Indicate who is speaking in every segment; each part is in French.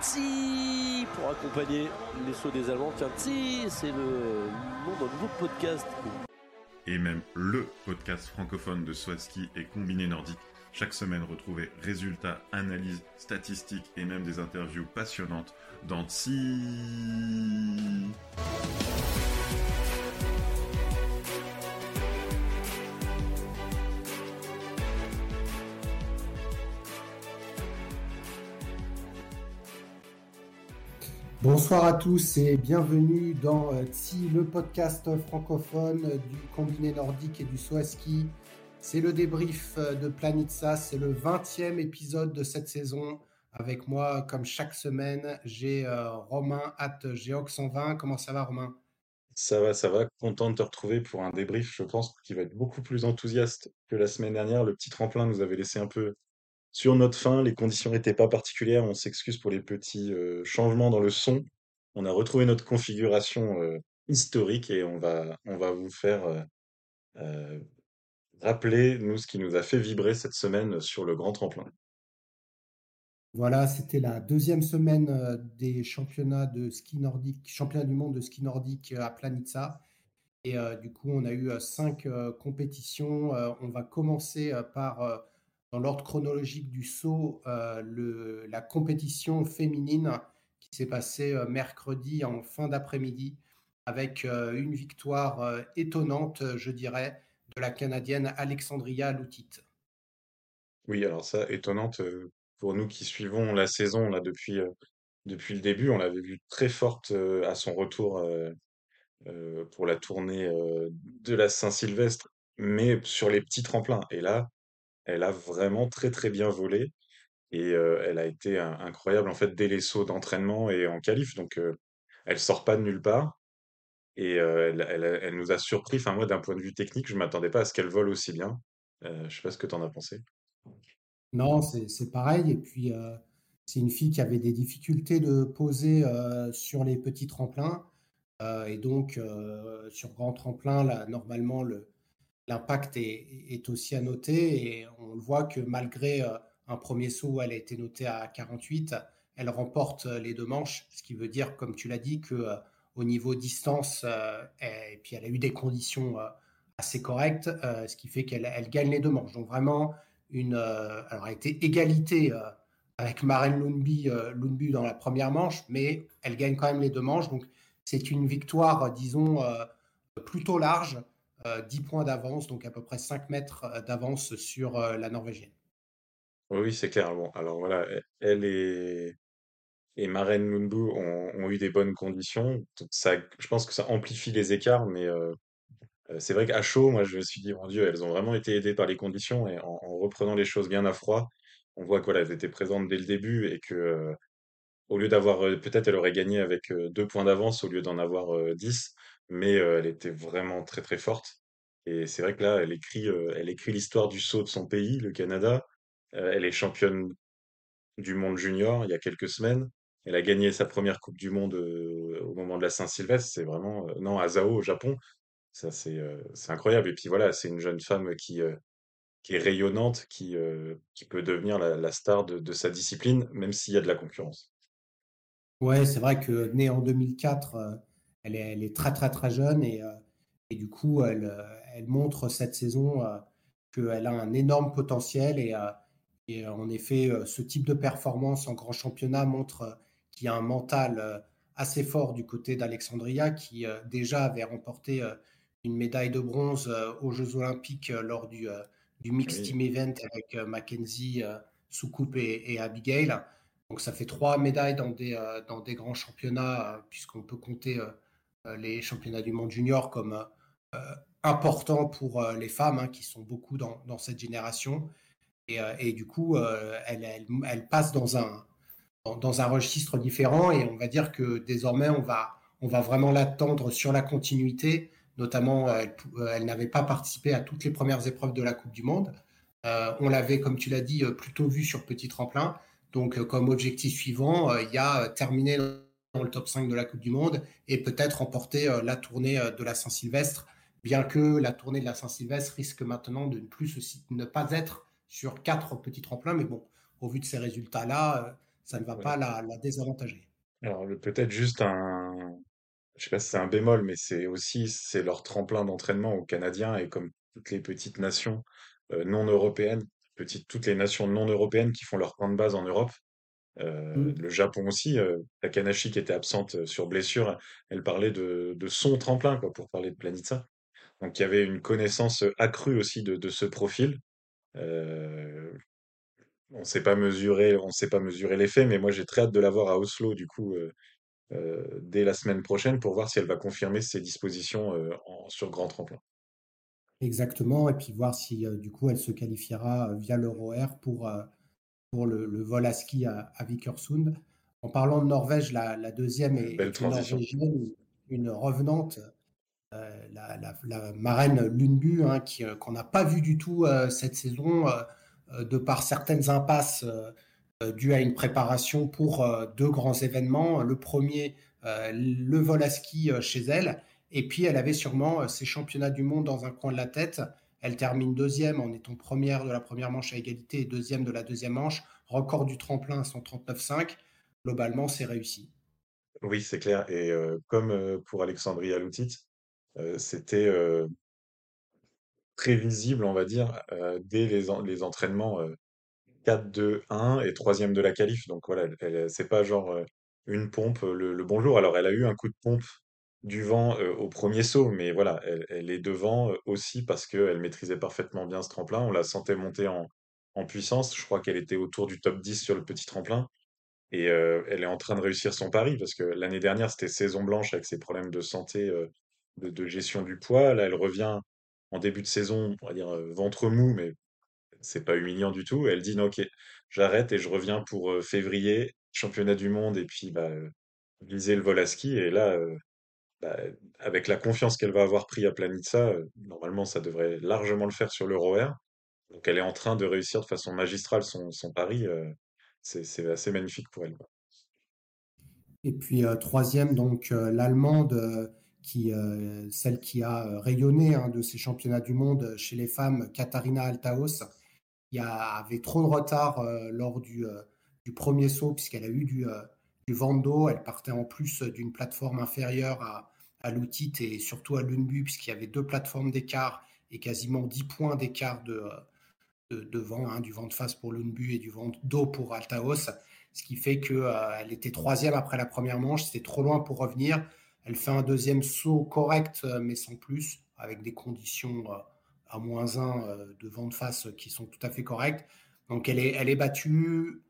Speaker 1: Tsi pour accompagner les sauts des Allemands. Tiens, Tsi, c'est le nom d'un nouveau podcast.
Speaker 2: Et même le podcast francophone de Swaski et Combiné Nordique. Chaque semaine, retrouvez résultats, analyses, statistiques et même des interviews passionnantes dans Tsi.
Speaker 3: Bonsoir à tous et bienvenue dans euh, TSI, le podcast francophone du combiné nordique et du Swaski. C'est le débrief euh, de Planitza, c'est le 20e épisode de cette saison. Avec moi, comme chaque semaine, j'ai euh, Romain at Geox120. Comment ça va, Romain?
Speaker 4: Ça va, ça va. Content de te retrouver pour un débrief, je pense, qui va être beaucoup plus enthousiaste que la semaine dernière. Le petit tremplin nous avait laissé un peu sur notre fin. Les conditions n'étaient pas particulières. On s'excuse pour les petits changements dans le son. On a retrouvé notre configuration historique et on va, on va vous faire rappeler, nous, ce qui nous a fait vibrer cette semaine sur le grand tremplin.
Speaker 3: Voilà, c'était la deuxième semaine des championnats de ski nordique, championnat du monde de ski nordique à Planitza. Et du coup, on a eu cinq compétitions. On va commencer par, dans l'ordre chronologique du saut, euh, la compétition féminine qui s'est passée euh, mercredi en fin d'après-midi avec euh, une victoire étonnante, je dirais, de la Canadienne Alexandria Loutit.
Speaker 4: Oui, alors ça, étonnante pour nous qui suivons la saison là depuis, depuis le début. On l'avait vue très forte à son retour pour la tournée de la Saint-Sylvestre, mais sur les petits tremplins. Et là, elle a vraiment très très bien volé et elle a été incroyable en fait dès les sauts d'entraînement et en qualif. Donc euh, elle sort pas de nulle part et elle, elle- nous a surpris. Enfin moi, d'un point de vue technique, je m'attendais pas à ce qu'elle vole aussi bien. Je sais pas ce que t'en as pensé.
Speaker 3: Non, c'est pareil. Et puis, c'est une fille qui avait des difficultés de poser sur les petits tremplins. Et donc, sur grand tremplin, là, normalement, le, l'impact est, aussi à noter. Et on le voit que malgré euh, un premier saut où elle a été notée à 48, elle remporte euh, les deux manches. Ce qui veut dire, comme tu l'as dit, que euh, au niveau distance, et, puis elle a eu des conditions assez correctes, ce qui fait qu'elle elle gagne les deux manches. Donc, vraiment, une, elle a été égalité avec Maren Lundby, Lundby dans la première manche, mais elle gagne quand même les deux manches. Donc, c'est une victoire, disons, plutôt large, 10 points d'avance, donc à peu près 5 mètres euh, d'avance sur euh, la Norvégienne.
Speaker 4: Oui, c'est clair. Alors voilà, elle et, et Maren Lundbu ont, eu des bonnes conditions. Ça, je pense que ça amplifie les écarts, mais euh, euh, c'est vrai qu'à chaud, moi je me suis dit, mon Dieu, elles ont vraiment été aidées par les conditions et en, en reprenant les choses bien à froid, on voit que voilà, elles étaient présentes dès le début et que euh, au lieu d'avoir, euh, peut-être elle aurait gagné avec euh, deux points d'avance au lieu d'en avoir euh, 10, mais elle était vraiment très très forte. Et c'est vrai que là, elle écrit, elle écrit l'histoire du saut de son pays, le Canada. Elle est championne du monde junior il y a quelques semaines. Elle a gagné sa première Coupe du Monde au moment de la Saint-Sylvestre. C'est vraiment, non, à Zao au Japon. Ça, c'est incroyable. Et puis voilà, c'est une jeune femme qui, qui est rayonnante, qui, qui peut devenir la, la star de, de sa discipline, même s'il y a de la concurrence.
Speaker 3: Ouais, c'est vrai que née en 2004, euh, elle est, elle est très très très jeune et, euh, et du coup, elle, euh, elle montre cette saison euh, qu'elle a un énorme potentiel et, et en effet, ce type de performance en grand championnat montre qu'il y a un mental assez fort du côté d'Alexandria qui déjà avait remporté une médaille de bronze aux Jeux Olympiques lors du, du Mixed Team Event avec Mackenzie, Soukup et, et Abigail. Donc ça fait trois médailles dans des, dans des grands championnats, puisqu'on peut compter les championnats du monde junior comme euh, euh, importants pour euh, les femmes, hein, qui sont beaucoup dans, cette génération. Et, euh, du coup, euh, elle, elle, passe dans un, dans, un registre différent et on va dire que désormais, on va, on va vraiment l'attendre sur la continuité. Notamment, euh, elle, euh, n'avait pas participé à toutes les premières épreuves de la Coupe du Monde. Euh, on l'avait, comme tu l'as dit, euh, plutôt vu sur petit tremplin. Donc, euh, comme objectif suivant, euh, il y a euh, terminer dans le top 5 de la Coupe du Monde et peut-être remporter euh, la tournée euh, de la Saint-Sylvestre, bien que la tournée de la Saint-Sylvestre risque maintenant de ne plus ne pas être sur quatre petits tremplins. Mais bon, au vu de ces résultats-là, euh, ça ne va
Speaker 4: Ouais.
Speaker 3: pas la, la désavantager.
Speaker 4: Alors, peut-être juste un, je sais pas si c'est un bémol, mais c'est aussi, c'est leur tremplin d'entraînement aux Canadiens et comme toutes les petites nations non européennes, petites, toutes les nations non européennes qui font leur camp de base en Europe, euh,
Speaker 3: Mm.
Speaker 4: le Japon aussi, euh, Takanashi qui était absente sur blessure, elle parlait de, de son tremplin, quoi, pour parler de Planitza. Donc il y avait une connaissance accrue aussi de, de ce profil. Euh, on sait pas mesurer, on sait pas mesurer l'effet, mais moi j'ai très hâte de la voir à Oslo du coup dès la semaine prochaine pour voir si elle va confirmer ses dispositions en- sur grand tremplin.
Speaker 3: Exactement, et puis voir si du coup elle se qualifiera via l'Euro-Air pour, pour le, le vol à ski à, à Vikersund. En parlant de Norvège, la, la deuxième est, une. Norvégienne, une revenante, euh, la, la- la marraine Lundbu, hein, qui, euh, qu'on n'a pas vu du tout euh, cette saison, de par certaines impasses dues à une préparation pour deux grands événements. Le premier, le vol à ski chez elle, et puis elle avait sûrement ses championnats du monde dans un coin de la tête. Elle termine deuxième en étant première de la première manche à égalité et deuxième de la deuxième manche. Record du tremplin à 139,5. Globalement, c'est réussi.
Speaker 4: Oui, c'est clair. Et euh, comme euh, pour Alexandria Lutit, euh, c'était euh, prévisible, on va dire, dès les, en- les entraînements euh, 4-2-1 et troisième de la qualif. Donc voilà, c'est pas genre une pompe le bonjour. Alors elle a eu un coup de pompe du vent au premier saut, mais voilà, elle, est devant aussi parce qu'elle maîtrisait parfaitement bien ce tremplin. On la sentait monter en, puissance. Je crois qu'elle était autour du top 10 sur le petit tremplin. Et elle est en train de réussir son pari parce que l'année dernière, c'était saison blanche avec ses problèmes de santé, de, gestion du poids. Là, elle revient en début de saison, on va dire ventre mou, mais c'est pas humiliant du tout. Elle dit non, ok, j'arrête et je reviens pour février, championnat du monde et puis bah, euh, viser le vol à ski. Et là, bah, avec la confiance qu'elle va avoir pris à Planitza, euh, normalement, ça devrait largement le faire sur l'Euro. Donc elle est en train de réussir de façon magistrale son, pari. euh, c'est assez magnifique pour elle.
Speaker 3: Et puis euh, troisième, donc l'Allemande, celle qui a rayonné hein, de ces championnats du monde chez les femmes, Katharina Altaos, qui a, avait trop de retard lors du, premier saut, puisqu'elle a eu du, du d'eau. Elle partait en plus d'une plateforme inférieure à, à l'outil et surtout à l'Unbu, puisqu'il y avait deux plateformes d'écart et quasiment 10 points d'écart de, de, de vent, hein, du vent de face pour l'Unbu et du vent d'eau pour Altaos ce qui fait qu'elle euh, était troisième après la première manche, c'était trop loin pour revenir. Elle fait un deuxième saut correct, euh, mais sans plus, avec des conditions euh, à moins 1 euh, de vent de face qui sont tout à fait correctes. Donc elle est, elle est battue.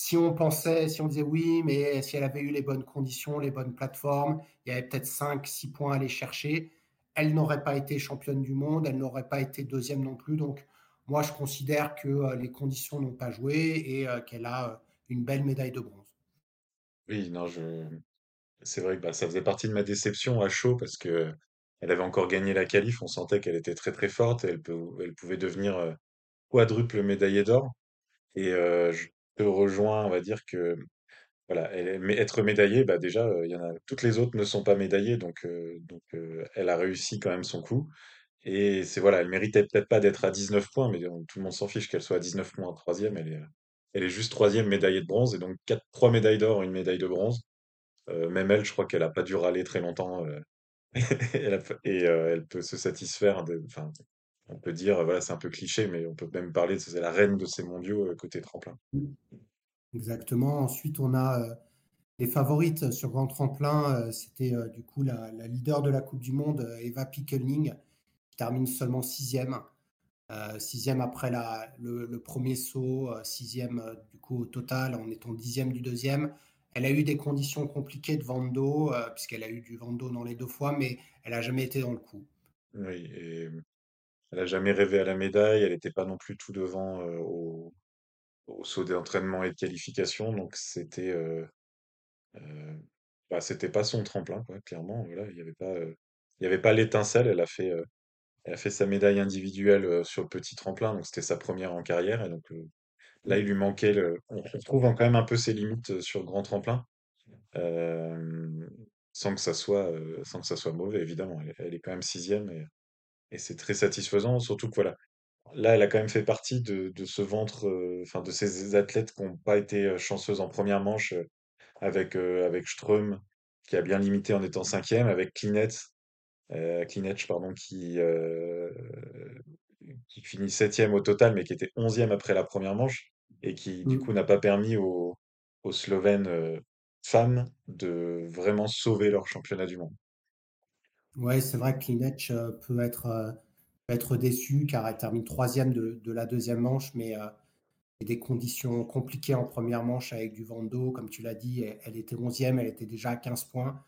Speaker 3: Si on pensait, si on disait oui, mais si elle avait eu les bonnes conditions, les bonnes plateformes, il y avait peut-être 5-6 points à aller chercher. Elle n'aurait pas été championne du monde, elle n'aurait pas été deuxième non plus. Donc moi, je considère que euh, les conditions n'ont pas joué et euh, qu'elle a une belle médaille de bronze.
Speaker 4: Oui, non, je... c'est vrai que bah, ça faisait partie de ma déception à chaud parce que elle avait encore gagné la qualif. On sentait qu'elle était très très forte et elle, peut, elle pouvait devenir euh, quadruple médaillée d'or. Et euh, je te rejoins, on va dire que voilà, mais être médaillée, bah déjà, il y en a, toutes les autres ne sont pas médaillées, donc, elle a réussi quand même son coup. Et c'est voilà, elle méritait peut-être pas d'être à 19 points, mais tout le monde s'en fiche qu'elle soit à 19 points troisième. Elle est, elle juste troisième médaillée de bronze, et donc quatre, trois médailles d'or, une médaille de bronze. Même elle, je crois qu'elle a pas dû râler très longtemps, et elle peut se satisfaire de, on peut dire, voilà, c'est un peu cliché, mais on peut même parler de c'est la reine de ces mondiaux euh, côté tremplin.
Speaker 3: Exactement. Ensuite, on a euh, les favorites sur grand tremplin. euh, C'était euh, du coup la, la leader de la Coupe du Monde, euh, Eva Pickeling, qui termine seulement sixième. Euh, sixième après la, le, le premier saut, euh, sixième euh, du coup au total en étant dixième du deuxième. Elle a eu des conditions compliquées de euh, puisqu'elle a eu du vent d'eau dans les deux fois, mais elle n'a jamais été dans le coup.
Speaker 4: Oui, et elle a jamais rêvé à la médaille, elle n'était pas non plus tout devant au, au saut d'entraînement et de qualification, donc c'était bah, pas son tremplin, quoi, clairement. Voilà, il y avait pas, l'étincelle. Elle a fait, sa médaille individuelle sur le petit tremplin, donc c'était sa première en carrière, et donc là, il lui manquait le. On retrouve quand même un peu ses limites sur le grand tremplin, sans que ça soit, mauvais, évidemment. Elle, elle est quand même sixième et, et c'est très satisfaisant, surtout que voilà. là, elle a quand même fait partie de, de ce ventre, euh, enfin de ces athlètes qui n'ont pas été euh, chanceuses en première manche euh, avec, avec Ström, qui a bien limité en étant cinquième, avec Klinetz, pardon, qui, qui finit septième au total, mais qui était onzième après la première manche, et qui du coup
Speaker 3: Mm.
Speaker 4: n'a pas permis aux, aux Slovènes femmes de vraiment sauver leur championnat du monde.
Speaker 3: Ouais, c'est vrai que Klinec euh, peut être, euh, peut être déçu car elle termine troisième de, de la deuxième manche, mais euh, des conditions compliquées en première manche avec du vent d'eau. Comme tu l'as dit, elle, était onzième, elle était déjà à 15 points.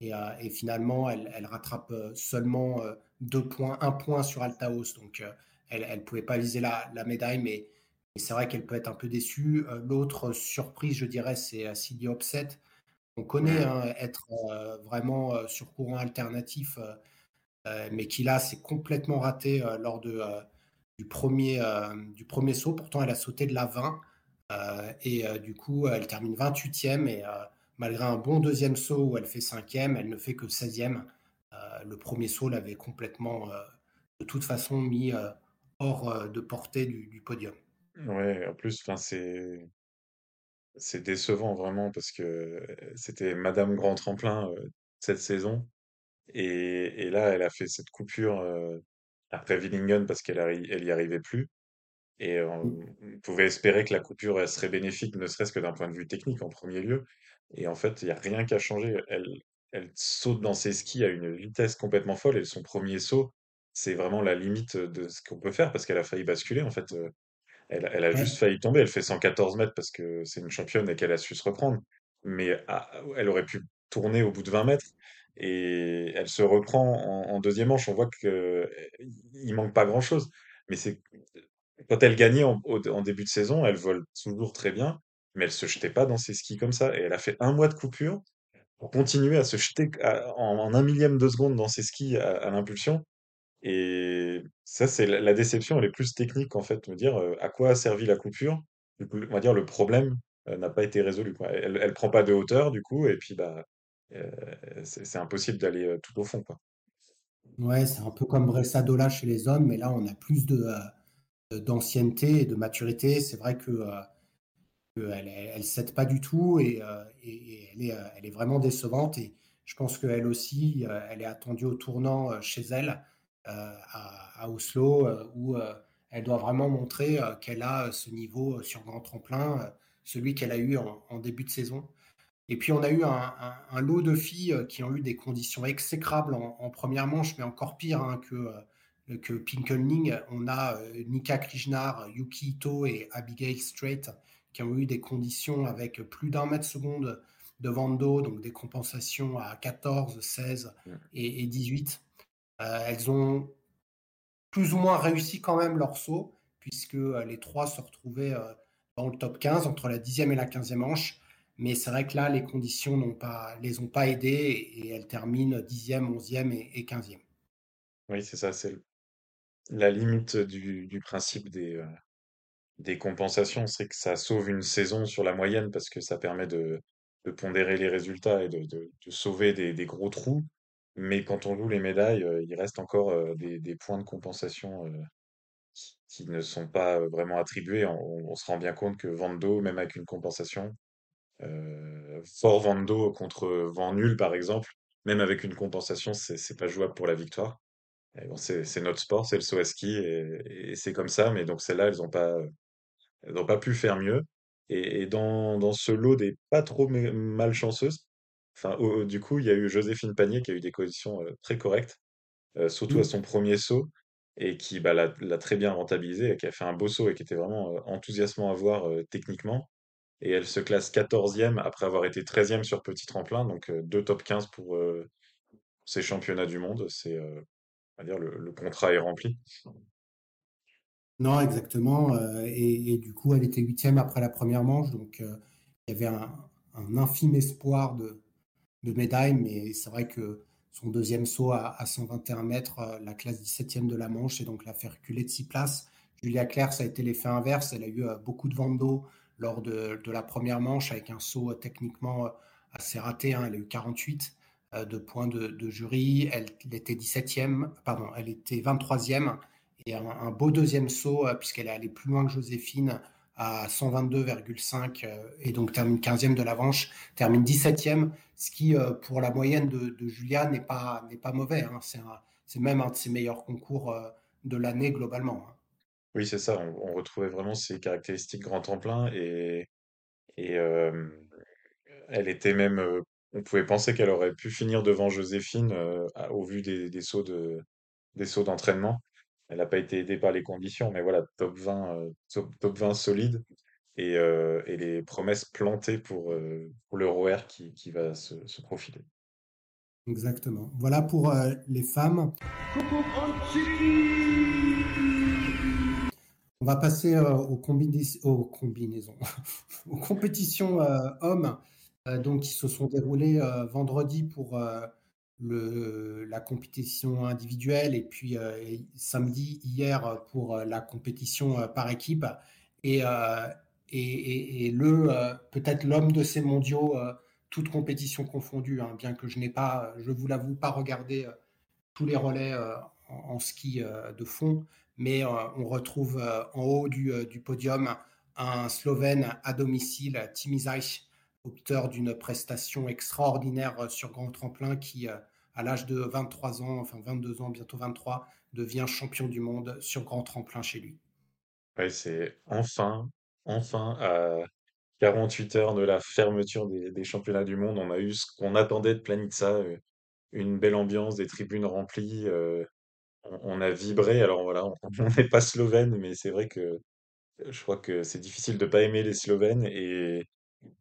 Speaker 3: Et, finalement, elle, rattrape seulement euh, deux points, un point sur Altaos. Donc, elle ne pouvait pas viser la, médaille, mais, c'est vrai qu'elle peut être un peu déçue. L'autre surprise, je dirais, c'est Cindy Opset. On connaît hein, être euh, vraiment euh, sur courant alternatif, euh, mais qui là s'est complètement raté lors de, du, premier, du premier saut. Pourtant, elle a sauté de la 20 euh, et du coup, elle termine 28e et malgré un bon deuxième saut où elle fait 5e, elle ne fait que 16e. Euh, le premier saut l'avait complètement, de toute façon, mis hors de portée du, du podium.
Speaker 4: Ouais, en plus, c'est c'est décevant vraiment parce que c'était Madame Grand Tremplin euh, cette saison. Et, et là, elle a fait cette coupure euh, après Willingen parce qu'elle arri- elle y arrivait plus. Et euh, on pouvait espérer que la coupure elle serait bénéfique, ne serait-ce que d'un point de vue technique en premier lieu. Et en fait, il n'y a rien qui a changé. Elle, elle saute dans ses skis à une vitesse complètement folle. Et son premier saut, c'est vraiment la limite de ce qu'on peut faire parce qu'elle a failli basculer. En fait, Euh, elle, elle a juste failli tomber. Elle fait 114 mètres parce que c'est une championne et qu'elle a su se reprendre. Mais ah, elle aurait pu tourner au bout de 20 mètres. Et elle se reprend en, en deuxième manche. On voit que il manque pas grand-chose. Mais c'est quand elle gagnait en, début de saison, elle vole toujours très bien, mais elle se jetait pas dans ses skis comme ça. Et elle a fait un mois de coupure pour continuer à se jeter à- en, en un millième de seconde dans ses skis à, à l'impulsion. Et ça, c'est la, déception, elle est plus technique en fait, me dire à quoi a servi la coupure. Du coup, on va dire le problème n'a pas été résolu. Elle, elle prend pas de hauteur du coup, et puis bah c'est impossible d'aller tout au fond, quoi.
Speaker 3: ouais c'est un peu comme Bressadola chez les hommes, mais là, on a plus de, d'ancienneté et de maturité. C'est vrai que euh, qu'elle elle cède pas du tout et, elle, est, elle vraiment décevante. Et je pense qu'elle aussi, elle est attendue au tournant chez elle à, à Oslo, euh, où euh, elle doit vraiment montrer euh, qu'elle a euh, ce niveau euh, sur grand tremplin, euh, celui qu'elle a eu en, en début de saison. Et puis on a eu un, un- un lot de filles euh, qui ont eu des conditions exécrables en, en première manche, mais encore pire hein, que, euh, que Pinkelning. On a euh, Nika Krishnar, Yuki Ito et Abigail Strait qui ont eu des conditions avec plus d'un mètre seconde de vent d'eau, donc des compensations à 14, 16
Speaker 4: Mm.
Speaker 3: et, et 18. Euh, elles ont plus ou moins réussi quand même leur saut, puisque euh, les trois se retrouvaient euh, dans le top 15 entre la 10e et la 15e manche. Mais c'est vrai que là, les conditions n'ont pas, les ont pas aidées et elles terminent 10e, 11e et, et 15e.
Speaker 4: Oui, c'est ça, c'est la limite du, principe des, des compensations, c'est que ça sauve une saison sur la moyenne parce que ça permet de, de pondérer les résultats et de, sauver des gros trous. Mais quand on joue les médailles, euh, il reste encore euh, des, points de compensation euh, qui, ne sont pas vraiment attribués. On, se rend bien compte que Vando, même avec une compensation, euh, fort Vando contre vent nul par exemple, même avec une compensation, c'est c'est pas jouable pour la victoire. Bon, c'est notre sport, c'est le saut à ski et, c'est comme ça. Mais donc celles-là, elles ont pas n'ont pas pu faire mieux. Et, dans, ce lot des pas trop malchanceuses, enfin, au- du coup, il y a eu Joséphine Panier qui a eu des conditions euh, très correctes, euh, surtout à
Speaker 3: Mm.
Speaker 4: son premier saut, et qui bah, l'a l'a très bien rentabilisé, et qui a fait un beau saut et qui était vraiment euh, enthousiasmant à voir euh, techniquement. Et elle se classe quatorzième après avoir été treizième sur petit tremplin, donc euh, deux top 15 pour euh, ces championnats du monde. C'est, euh, on va dire, le, le contrat est rempli.
Speaker 3: Non, exactement. euh, et, et du coup, elle était huitième après la première manche, donc euh, il y avait un, un infime espoir de, de médaille, mais c'est vrai que son deuxième saut à, à 121 mètres, euh, la classe 17e de la Manche, et donc l'a fait reculer de 6 places. Julia Claire, ça a été l'effet inverse. Elle a eu euh, beaucoup de vent d'eau lors de, la première manche avec un saut euh, techniquement assez raté. hein. Elle a eu 48 euh, de points de, jury. Elle, était 17e, pardon, elle était 23e et un, beau deuxième saut, puisqu'elle est allée plus loin que Joséphine à 122,5 et donc termine 15e de l'avance, termine 17e, ce qui pour la moyenne de, Julia n'est pas, pas mauvais. Hein. C'est même un de ses meilleurs concours de l'année globalement. Hein.
Speaker 4: Oui, c'est ça. On, retrouvait vraiment ses caractéristiques grand tremplin et, et elle était même. on pouvait penser qu'elle aurait pu finir devant Joséphine au vu des, sauts de, des sauts d'entraînement. Elle n'a pas été aidée par les conditions, mais voilà, top 20, top, 20 solide et, et, les promesses plantées pour, pour le ROR qui, qui va se, se, profiler.
Speaker 3: Exactement. Voilà pour les femmes. On va passer aux, aux, combinaisons, aux compétitions hommes donc, qui se sont déroulées vendredi pour la compétition individuelle et puis samedi, hier, pour la compétition par équipe. Et, le peut-être l'homme de ces mondiaux, toutes compétitions confondues, hein, bien que je n'ai pas, je vous l'avoue, pas regardé tous les relais en, ski de fond mais euh, on retrouve euh, en haut euh, du, podium un Slovène à domicile, Timizaj, auteur d'une prestation extraordinaire sur grand tremplin qui, à l'âge de 23 ans, enfin 22 ans, bientôt 23, devient champion du monde sur grand tremplin chez lui.
Speaker 4: Oui, c'est enfin, enfin, à 48 heures de la fermeture des, championnats du monde, on a eu ce qu'on attendait de Planitza, une belle ambiance, des tribunes remplies, on, a vibré. Alors voilà, on n'est pas slovène, mais c'est vrai que je crois que c'est difficile de pas aimer les Slovènes et,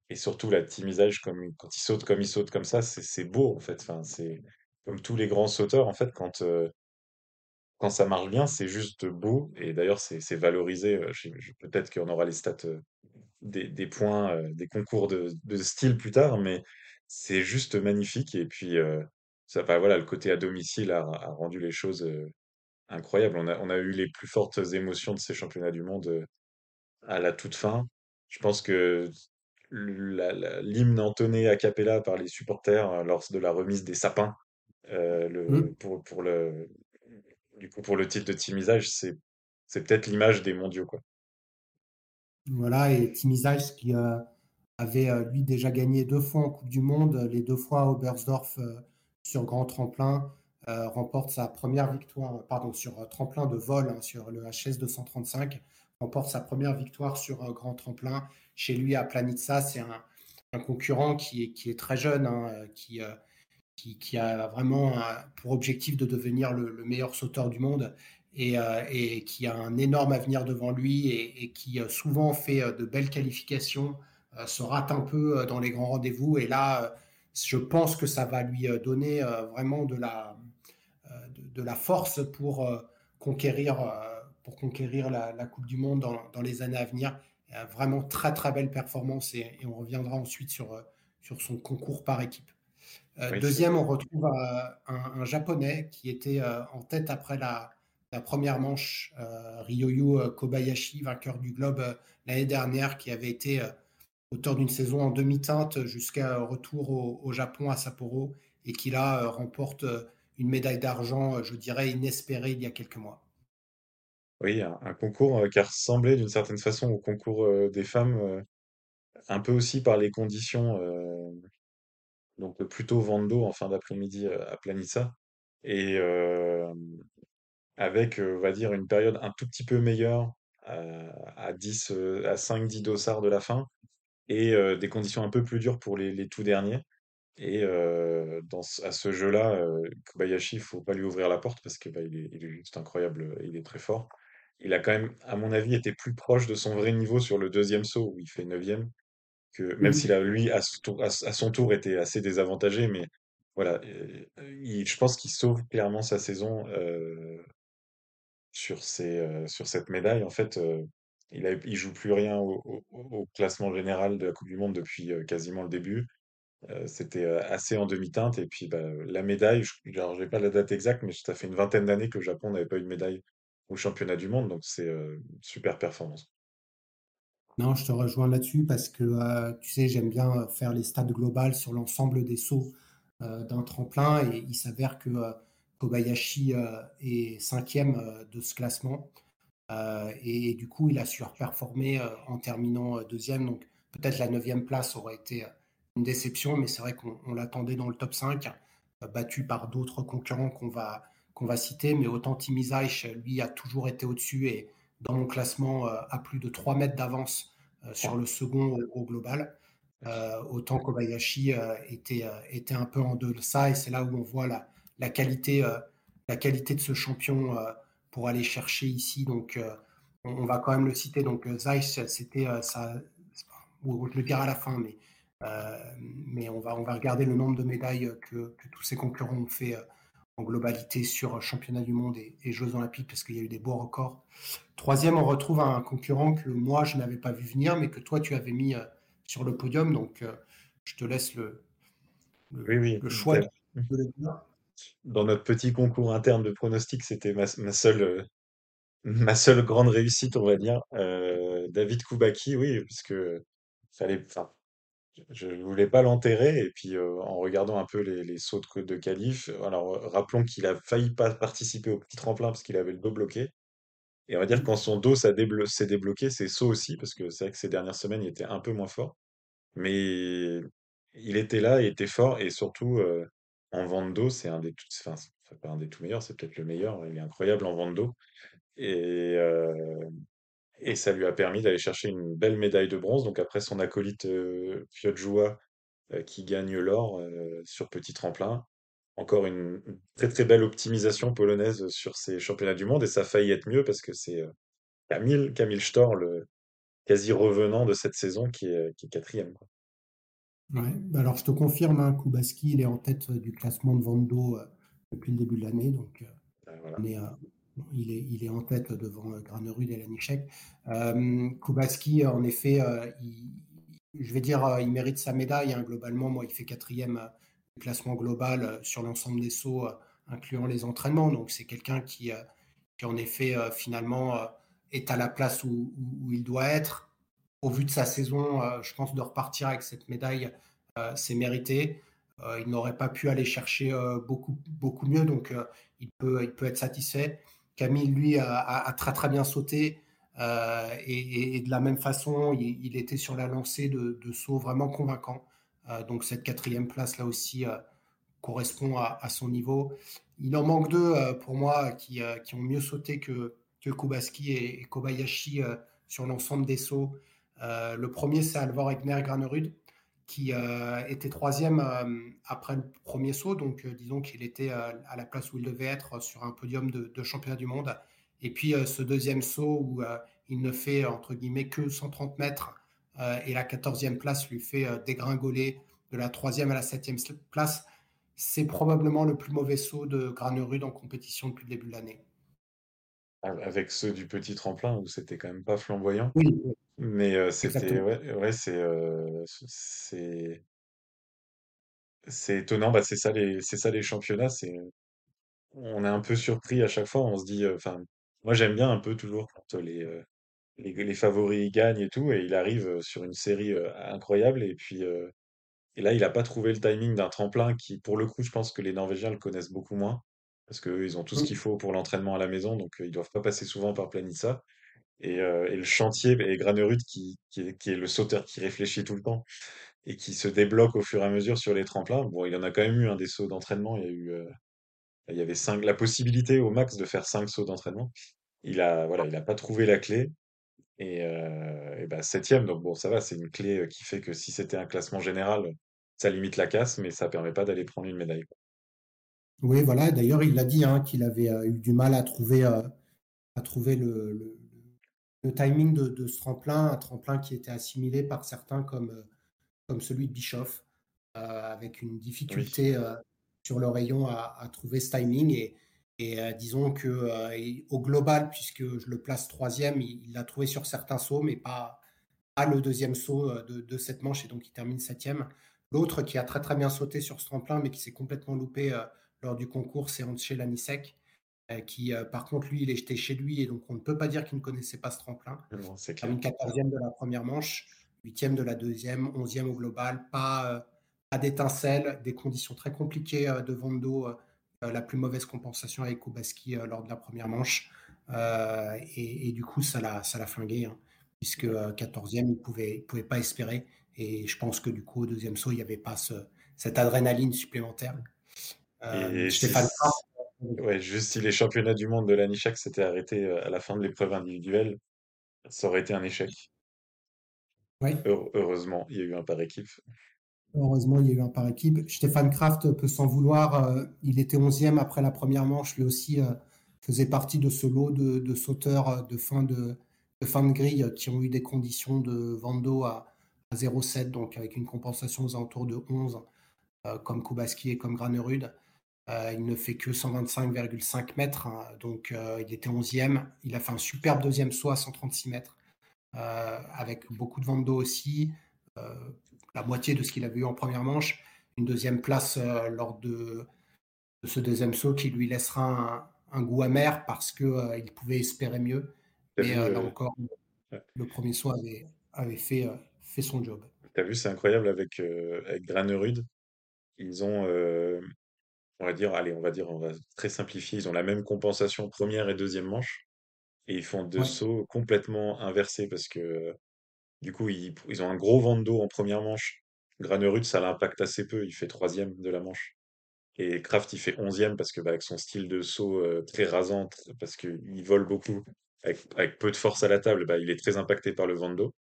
Speaker 4: et surtout la timisage comme quand ils sautent comme ils sautent comme ça, c'est beau en fait. Enfin, c'est comme tous les grands sauteurs en fait quand quand ça marche bien, c'est juste beau et d'ailleurs c'est valorisé. Peut-être qu'on aura les stats des, des points, des concours de, de style plus tard, mais c'est juste magnifique et puis ça, voilà, le côté à domicile a, rendu les choses incroyables. On a, on a eu les plus fortes émotions de ces championnats du monde à la toute fin. Je pense que l'hymne entonné a cappella par les supporters lors de la remise des sapins le, mmh. pour, pour, le, du coup, pour le titre de Timisage, c'est, c'est peut-être l'image des mondiaux. Quoi.
Speaker 3: Voilà, et Timisage qui avait lui déjà gagné deux fois en Coupe du Monde, les deux fois à Oberstdorf sur grand tremplin, euh, remporte sa première victoire, pardon, sur euh, tremplin de vol hein, sur le HS 235, remporte sa première victoire sur grand tremplin chez lui à Planitza. C'est un, concurrent qui est, qui est très jeune, hein, qui, euh, qui, qui, a vraiment pour objectif de devenir le, meilleur sauteur du monde et, et, qui a un énorme avenir devant lui et, qui souvent fait de belles qualifications, se rate un peu dans les grands rendez-vous. Et là, je pense que ça va lui euh, donner euh, vraiment de la, euh, de, la force pour conquérir, pour conquérir la, Coupe du Monde dans, les années à venir. Vraiment très très belle performance et, on reviendra ensuite sur, sur son concours par équipe. deuxième, on retrouve un, japonais qui était en tête après la, la première manche, Ryoyu Kobayashi, vainqueur du globe l'année dernière, qui avait été auteur d'une saison en demi-teinte jusqu'à retour au, Japon à Sapporo et qui là euh, remporte euh, une médaille d'argent, euh, je dirais, inespérée il y a quelques mois.
Speaker 4: Oui, un, concours qui a ressemblé d'une certaine façon au concours des femmes, un peu aussi par les conditions, donc plutôt Vando en fin d'après-midi à Planissa, et avec, on va dire, une période un tout petit peu meilleure à 10, à 5-10 dossards de la fin, et des conditions un peu plus dures pour les, les tout derniers. Et à ce jeu-là, Kobayashi, il faut pas lui ouvrir la porte parce que bah, est, juste incroyable, il est très fort. Il a quand même, à mon avis, été plus proche de son vrai niveau sur le deuxième saut où il fait neuvième, que même s'il a lui à, à, son tour été assez désavantagé, mais voilà, il, je pense qu'il sauve clairement sa saison sur, ces, sur cette médaille. En fait, il, a, il joue plus rien au, classement général de la Coupe du Monde depuis euh, quasiment le début. Euh, c'était euh, assez en demi-teinte. Et puis bah, la médaille, je n'ai pas la date exacte, mais ça fait une vingtaine d'années que le Japon n'avait pas eu de médaille au championnat du monde. Donc c'est super performance.
Speaker 3: Non, je te rejoins là-dessus parce que tu sais, j'aime bien faire les stats globales sur l'ensemble des sauts d'un tremplin. Et il s'avère que Kobayashi est cinquième de ce classement. et, du coup, il a surperformé en terminant deuxième. Donc, peut-être la neuvième place aurait été une déception, mais c'est vrai qu'on l'attendait dans le top 5, battu par d'autres concurrents qu'on va, qu'on va citer. Mais autant Timi lui, a toujours été au-dessus et dans mon classement à plus de 3 mètres d'avance sur le second au global. Euh, autant Kobayashi euh, était, euh, était un peu en deçà et c'est là où on voit la, qualité, la qualité de ce champion pour aller chercher ici. Donc, on, va quand même le citer. Donc, Zeiss, c'était ça, je le dirai à la fin, mais, mais on, va, on va regarder le nombre de médailles que, que tous ses concurrents ont fait en globalité sur championnat du monde et, et Jeux olympiques parce qu'il y a eu des beaux records. Troisième, on retrouve un concurrent que moi je n'avais pas vu venir, mais que toi tu avais mis sur le podium. Donc, euh, je te laisse le,
Speaker 4: le, choix de, le Dans notre petit concours interne de pronostics, c'était ma, seule, euh, ma seule grande réussite, on va dire. Euh, David Koubaki, oui, puisque fallait, enfin, je ne voulais pas l'enterrer. Et puis, en regardant un peu les, les sauts de, de qualif, alors rappelons qu'il a failli pas participer au petit tremplin parce qu'il avait le dos bloqué. Et on va dire mmh. quand son dos s'est débloqué, ses sauts aussi, parce que c'est vrai que ces dernières semaines, il était un peu moins fort. Mais il était là, il était fort, et surtout en vente d'eau, c'est un des tout, enfin, pas un des tout meilleurs, c'est peut-être le meilleur. Il est incroyable en vente d'eau. Et, et ça lui a permis d'aller chercher une belle médaille de bronze. Donc après son acolyte euh, Piotr qui gagne l'or sur petit tremplin. Encore une, très très belle optimisation polonaise sur ces championnats du monde et ça a failli être mieux parce que c'est Camille, Camille Stor, le quasi revenant de cette saison, qui est, qui est quatrième.
Speaker 3: Ouais, alors je te confirme, hein, Kubaski, il est en tête du classement de Vando depuis le début de l'année, donc ah, il, est, il en tête devant Granerud et Lanichek. Kubaski, en effet, je vais dire, il mérite sa médaille. Hein, globalement, moi, il fait quatrième classement global euh, sur l'ensemble des sauts, euh, incluant les entraînements. Donc c'est quelqu'un qui, euh, qui, en effet, finalement, est à la place où, il doit être. Au vu de sa saison, je pense de repartir avec cette médaille, c'est mérité. il n'aurait pas pu aller chercher beaucoup, beaucoup mieux, donc il, peut, il peut être satisfait. Camille, lui, a, très très bien sauté. et, de la même façon, il, était sur la lancée de, sauts vraiment convaincants. Euh, donc cette quatrième place là aussi euh, correspond à, son niveau. Il en manque deux euh, pour moi qui, ont mieux sauté que, Kubaski et, Kobayashi sur l'ensemble des sauts. le premier, c'est Alvar Egner Granerud, qui était troisième après le premier saut. Donc, disons qu'il était à la place où il devait être sur un podium de, de championnat du monde. Et puis, ce deuxième saut où il ne fait, entre guillemets, que 130 mètres euh, et la 14e place lui fait euh, dégringoler de la 3e à la 7e place. C'est probablement le plus mauvais saut de Granerud en compétition depuis le début de l'année.
Speaker 4: Avec ceux du petit tremplin où c'était quand même pas flamboyant.
Speaker 3: Oui.
Speaker 4: Mais euh, c'était ouais, ouais c'est c'est c'est étonnant. Bah, c'est ça les c'est ça les championnats. C'est on est un peu surpris à chaque fois. On se dit, enfin, moi j'aime bien un peu toujours quand les les, favoris gagnent et tout, et il arrive euh, sur une série euh, incroyable. Et puis euh, et là, il n'a pas trouvé le timing d'un tremplin qui, pour le coup, je pense que les Norvégiens le connaissent beaucoup moins, parce qu'eux, ils ont tout ce qu'il faut pour l'entraînement à la maison, donc ils doivent pas passer souvent par Planitza. Et, et le chantier, et Granerud, qui, qui, est, le sauteur qui réfléchit tout le temps et qui se débloque au fur et à mesure sur les tremplins. Bon, il en a quand même eu un des sauts d'entraînement. Il y a eu, il y avait cinq, la possibilité au max de faire cinq sauts d'entraînement. Il a, voilà, il a pas trouvé la clé. Et, euh, bah, septième, donc bon, ça va, c'est une clé euh, qui fait que si c'était un classement général, ça limite la casse, mais ça permet pas d'aller prendre une médaille.
Speaker 3: Oui, voilà. D'ailleurs, il l'a dit hein, qu'il avait euh, eu du mal à trouver, à trouver le, timing de, de, ce tremplin, un tremplin qui était assimilé par certains comme, comme celui de Bischoff, avec une difficulté sur le rayon à, à, trouver ce timing. Et, et euh, disons que euh, au global, puisque je le place troisième, il l'a trouvé sur certains sauts, mais pas, pas le deuxième saut euh, de, cette manche, et donc il termine septième. L'autre qui a très très bien sauté sur ce tremplin, mais qui s'est complètement loupé lors du concours, c'est Antje Lanisek, qui par contre, lui, il est jeté chez lui, et donc on ne peut pas dire qu'il ne connaissait pas ce tremplin.
Speaker 4: C'est
Speaker 3: clair. Une quatorzième de la première manche, huitième de la deuxième, onzième au global, pas, pas d'étincelle, des conditions très compliquées de d'eau la plus mauvaise compensation avec Kubaski lors de la première manche. Et, du coup, ça l'a flingué, hein, puisque 14e, il ne pouvait, pouvait pas espérer. Et je pense que du coup, au deuxième saut, il n'y avait pas cette adrénaline supplémentaire.
Speaker 4: Stéphane Ouais, juste si les championnats du monde de l'Anichak s'étaient arrêtés à la fin de l'épreuve individuelle, ça aurait été un échec.
Speaker 3: Oui.
Speaker 4: Heureusement, il y a eu un par équipe.
Speaker 3: Heureusement, il y a eu un par équipe. Stéphane Kraft peut s'en vouloir. Euh, il était 11e après la première manche. Lui aussi euh, faisait partie de ce lot de, sauteurs euh, de fin de, fin de grille qui ont eu des conditions de Vando à, à 0,7, donc avec une compensation aux alentours de 11, comme Kubaski et comme Granerud. Il ne fait que 125,5 mètres, hein, donc il était 11e. Il a fait un superbe deuxième saut à 136 mètres, avec beaucoup de Vando aussi la moitié de ce qu'il avait eu en première manche. Une deuxième place euh, lors de, ce deuxième saut qui lui laissera un, goût amer parce qu'il euh, il pouvait espérer mieux. Mais euh, là encore, le premier saut avait, fait, fait son job.
Speaker 4: Tu as vu, c'est incroyable avec, avec Granerud. Ils ont, on va dire, allez, on va dire, on va très simplifier, ils ont la même compensation première et deuxième manche. Et ils font deux sauts complètement inversés parce que du coup, ils, ont un gros vent de dos en première manche. Granerud, ça l'impacte assez peu. Il fait troisième de la manche. Et Kraft, il fait onzième parce que bah, avec son style de saut euh, très rasant, parce qu'il vole beaucoup, avec, peu de force à la table, bah, il est très impacté par le vent de dos.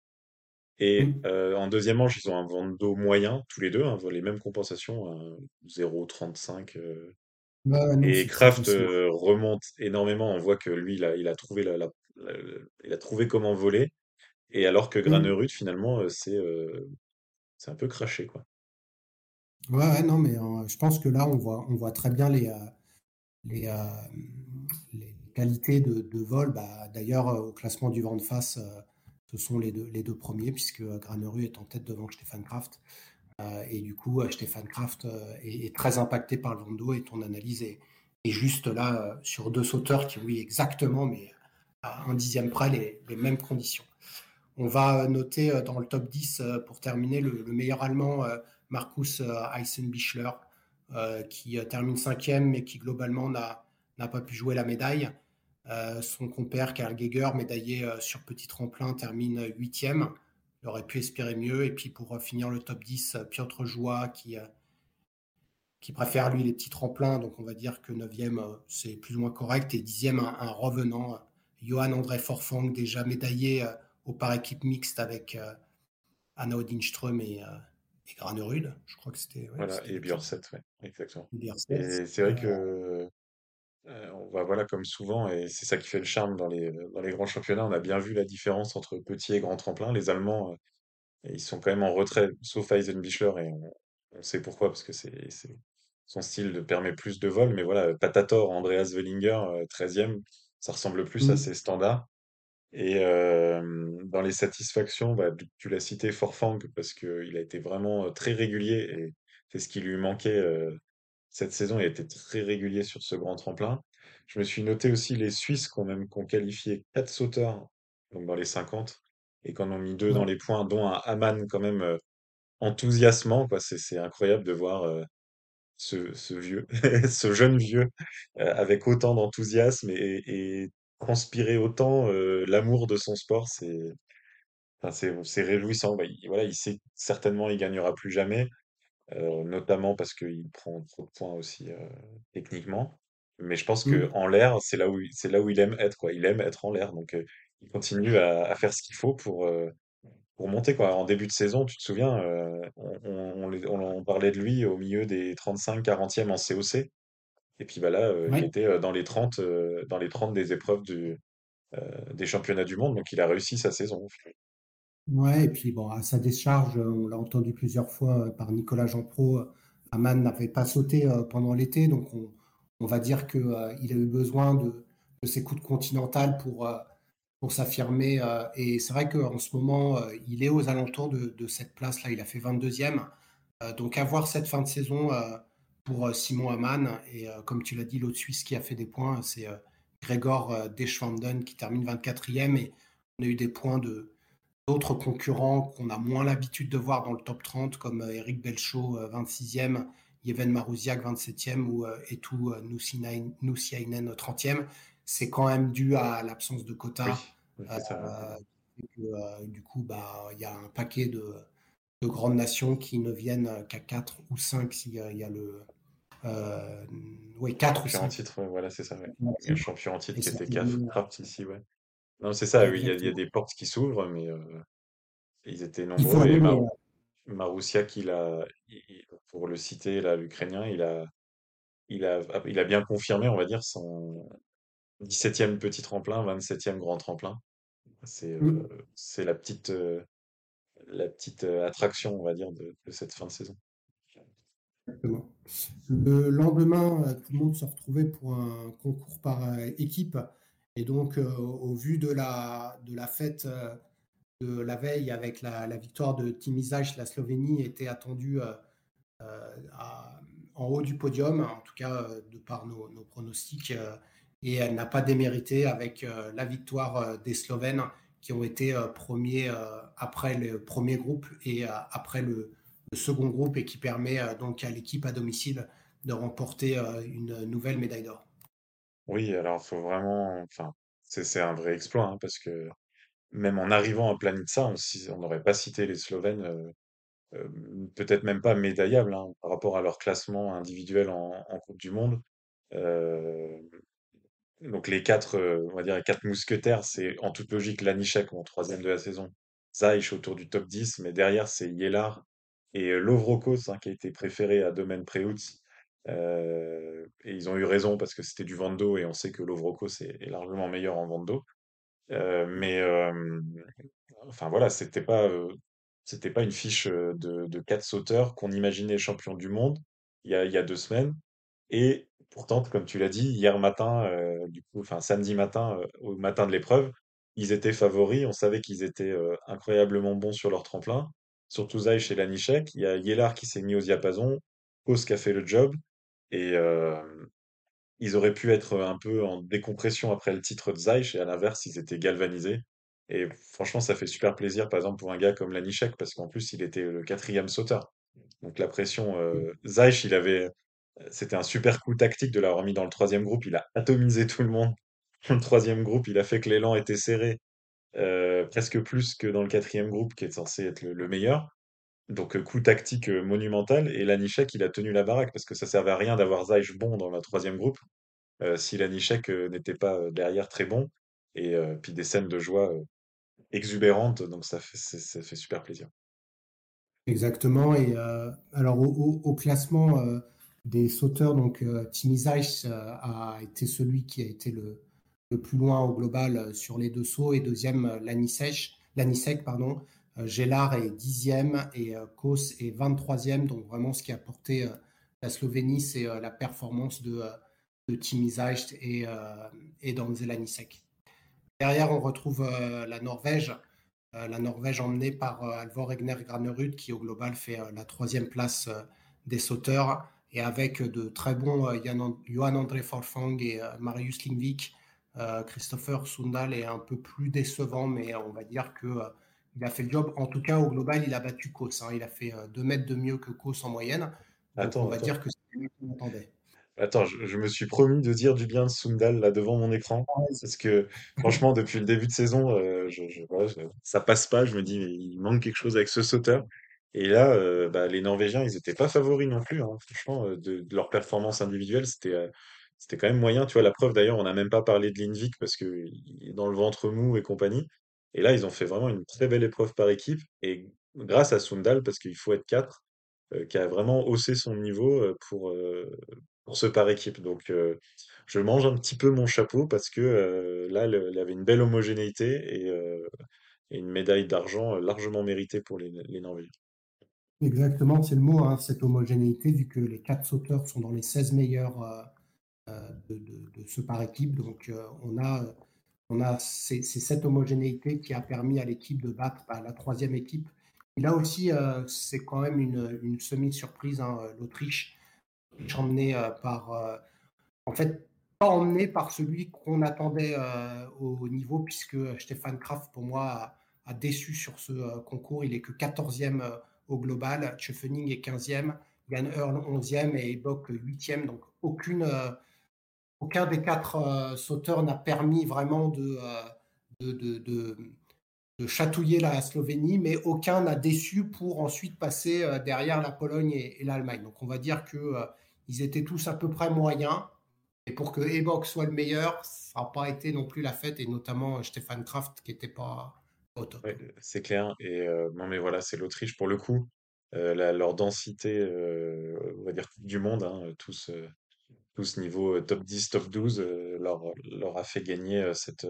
Speaker 4: Et mmh. euh, en deuxième manche, ils ont un dos moyen, tous les deux, hein, les mêmes compensations, 0,35. Euh. et Kraft remonte énormément. On voit que lui, il a, il a trouvé la, il a trouvé comment voler. Et alors que mmh. Granerud, finalement, c'est c'est un peu craché, quoi.
Speaker 3: Ouais, non, mais je pense que là, on voit, on voit très bien les, les, les qualités de, de vol. Bah, D'ailleurs, au classement du vent de face, ce sont les deux, premiers, puisque Granerud est en tête devant Stéphane Kraft. et du coup, Stéphane Kraft est, très impacté par le d'eau et ton analyse est, juste là sur deux sauteurs qui eu exactement, mais à un dixième près, les, mêmes conditions. On va noter euh, dans le top 10 euh, pour terminer le, meilleur allemand euh, Markus Eisenbichler qui termine cinquième mais qui globalement n'a pas pi jouer la médaille. Son compère Karl Geiger, médaillé sur petit tremplin, termine huitième. Il aurait pu espérer mieux. Et puis pour finir le top 10, Piotr Joie qui, qui préfère lui les petits tremplins. Donc on va dire que neuvième, c'est plus ou moins correct. Et dixième, un, un revenant, Johan André Forfang, déjà médaillé au par équipe mixte avec euh, Anna Odinström et, euh, et Granerud. Je crois que c'était.
Speaker 4: voilà, et Björset, oui, exactement. Et c'est vrai que. Euh, on va voilà comme souvent et c'est ça qui fait le charme dans les dans les grands championnats. On a bien vu la différence entre petit et grand tremplin. Les Allemands, ils sont quand même en retrait, sauf Eisenbichler et on, sait pourquoi parce que c'est son style permet plus de vol. Mais voilà, Patator, Andreas Wellinger, 13e, ça ressemble plus à mmh. ses standards. Et dans les satisfactions, bah, tu l'as cité Forfang parce qu'il a été vraiment très régulier et c'est ce qui lui manquait cette saison. Il a été très régulier sur ce grand tremplin. Je me suis noté aussi les Suisses qui ont même qualifié quatre sauteurs donc dans les 50 et qui en ont mis deux dans les points, dont un Haman quand même enthousiasmant. Quoi. C'est, incroyable de voir ce, ce, vieux, ce jeune vieux avec autant d'enthousiasme et, et transpirer autant l'amour de son sport, c'est c'est réjouissant. Bah, il, voilà, il sait certainement il gagnera plus jamais, notamment parce qu'il prend trop de points aussi techniquement. Mais je pense que mmh. en l'air, c'est là où c'est là où il aime être quoi. Il aime être en l'air, donc il continue à, faire ce qu'il faut pour pour monter quoi. En début de saison, tu te souviens, on, on, parlait de lui au milieu des 35-40e en COC. Et puis bah là, il était dans les 30, euh, dans les 30 des épreuves du, des championnats du monde, donc il a réussi sa saison.
Speaker 3: Ouais, et puis bon, à sa décharge, on l'a entendu plusieurs fois par Nicolas Jean-Pro, Aman n'avait pas sauté pendant l'été, donc on, va dire qu'il a eu besoin de, ses coups de continental pour, pour s'affirmer. et c'est vrai qu'en ce moment, il est aux alentours de, cette place-là, il a fait 22e. donc avoir cette fin de saison pour euh, Simon Hamann. Et euh, comme tu l'as dit, l'autre Suisse qui a fait des points, c'est euh, Gregor Deschwanden qui termine 24e. Et on a eu des points de d'autres concurrents qu'on a moins l'habitude de voir dans le top 30, comme Eric Belchaud, 26e, Yeven Marouziak 27e ou Etu Nusiainen 30e. C'est quand même dû à l'absence de quota. du coup, bah, il y a un paquet de, de grandes nations qui ne viennent qu'à 4 ou 5 s'il y, a le. Euh, oui, 4 ou 5.
Speaker 4: en titre, voilà, c'est ça. Ouais. champion en titre qui était Kraft ici, ouais. Non, c'est ça, oui, il y, a, il y, a des portes qui s'ouvrent, mais euh, ils étaient nombreux. Et il a, pour le citer, là, l'Ukrainien, il a, il, a, il a bien confirmé, on va dire, son 17e petit tremplin, 27e grand tremplin. C'est mmh. euh, c'est la petite, euh, la petite euh, attraction, on va dire, de, cette fin de saison.
Speaker 3: Exactement. Le lendemain, euh, tout le monde se retrouvait pour un concours par euh, équipe. Et donc, au vu de la, de la fête de la veille avec la, victoire de Timizaj, la Slovénie était attendue en haut du podium, en tout cas de par nos, nos pronostics. et elle n'a pas démérité avec la victoire des Slovènes qui ont été euh, premiers euh, après le premier groupe et euh, après le, second groupe et qui permet donc à l'équipe à domicile de remporter une nouvelle médaille d'or.
Speaker 4: Oui, alors faut vraiment, c'est un vrai exploit hein, parce que même en arrivant à Planitza, on n'aurait pas cité les Slovènes, peut-être même pas médaillables hein, par rapport à leur classement individuel en, Coupe du Monde. Donc les quatre, euh, on va dire les quatre mousquetaires, c'est en toute logique Lanichek en troisième de la saison, Zaïch autour du top 10, mais derrière c'est Yelar et euh, hein, qui a été préféré à Domaine Preutz. Euh, et ils ont eu raison parce que c'était du Vando et on sait que Lovrokos est, largement meilleur en Vando. mais enfin voilà, c'était pas c'était pas une fiche de, quatre sauteurs qu'on imaginait champion du monde il y a, y a deux semaines. Et pourtant, comme tu l'as dit, hier matin, euh, du coup, enfin samedi matin, euh, au matin de l'épreuve, ils étaient favoris. On savait qu'ils étaient euh, incroyablement bons sur leur tremplin. Surtout Zaïch et Lanichek. Il y a Yelar qui s'est mis au diapason, Kos qui a fait le job. Et ils auraient pu être un peu en décompression après le titre de Zaïch. Et à l'inverse, ils étaient galvanisés. Et franchement, ça fait super plaisir, par exemple, pour un gars comme Lanichek, parce qu'en plus, il était le quatrième sauteur. Donc la pression, euh, Zaïch, il avait, c'était un super coup tactique de l'avoir mis dans le troisième groupe. Il a atomisé tout le monde. le troisième groupe, il a fait que l'élan était serré, presque plus que dans le quatrième groupe, qui est censé être le, meilleur. Donc, euh, coup tactique euh, monumental. Et Lanichek, il a tenu la baraque parce que ça servait à rien d'avoir Zaïch bon dans le troisième groupe si Lanichek n'était pas derrière très bon. Et puis des scènes de joie exubérantes. Donc, ça fait, ça super plaisir.
Speaker 3: Exactement. Et alors, au classement des sauteurs, donc euh, euh, a été celui qui a été le, plus loin au global euh, sur les deux sauts, et deuxième euh, Lanisek, pardon. Gélard est dixième et Kos est 23e. Donc vraiment, ce qui a porté la Slovénie, c'est la performance de, de et, et Lanisek. Derrière, on retrouve la Norvège. la Norvège emmenée par Alvor Egner Granerud, qui au global fait la troisième place des sauteurs et avec de très bons euh, Johan André Forfang et euh, Marius Lingvik. Euh, Christopher Sundal est un peu plus décevant, mais on va dire que il a fait le job. En tout cas, au global, il a battu Kos. Hein. Il a fait 2 mètres de mieux que Kos en moyenne.
Speaker 4: attends,
Speaker 3: on va dire que c'est lui qu'on attendait.
Speaker 4: Attends, je, me suis promis de dire du bien de Sundal là devant mon écran. Ah parce que franchement, depuis le début de saison, je, ça passe pas. Je me dis, mais il manque quelque chose avec ce sauteur. Et là, euh, bah, les Norvégiens, ils n'étaient pas favoris non plus. Hein. Franchement, euh, de, leur performance individuelle, c'était euh, c'était quand même moyen. Tu vois, la preuve d'ailleurs, on n'a même pas parlé de Lindvik parce que est dans le ventre mou et compagnie. Et là, ils ont fait vraiment une très belle épreuve par équipe. Et grâce à Sundal, parce qu'il faut être quatre, qui a vraiment haussé son niveau pour, pour ce par équipe. Donc, je mange un petit peu mon chapeau parce que là, il avait une belle homogénéité et, une médaille d'argent largement méritée pour les, Norvégiens.
Speaker 3: Exactement, c'est le mot, hein, cette homogénéité, vu que les quatre sauteurs sont dans les 16 meilleurs euh, euh, de, ce par équipe. Donc, euh, on a, on a c'est, cette homogénéité qui a permis à l'équipe de battre bah, la troisième équipe. Là aussi, c'est quand même une, semi-surprise, hein, l'Autriche, emmenée par, en fait, pas emmenée par celui qu'on attendait au niveau, puisque Stéphane Kraft, pour moi, a, déçu sur ce concours. Il est que 14e au global. Schöffening est 15e, Yann Earl 11e et Ebock 8e. Donc aucune, aucun des quatre sauteurs n'a permis vraiment de, de, chatouiller la Slovénie, mais aucun n'a déçu pour ensuite passer derrière la Pologne et, l'Allemagne. Donc on va dire qu'ils étaient tous à peu près moyens. Et pour que Ebock soit le meilleur, ça n'a pas été non plus la fête, et notamment Stéphane Kraft qui n'était pas au top.
Speaker 4: c'est clair. Et non, mais voilà, c'est l'Autriche pour le coup. leur densité, on va dire du monde, hein, tous, tous niveau top 10, top 12, leur, leur a fait gagner cette,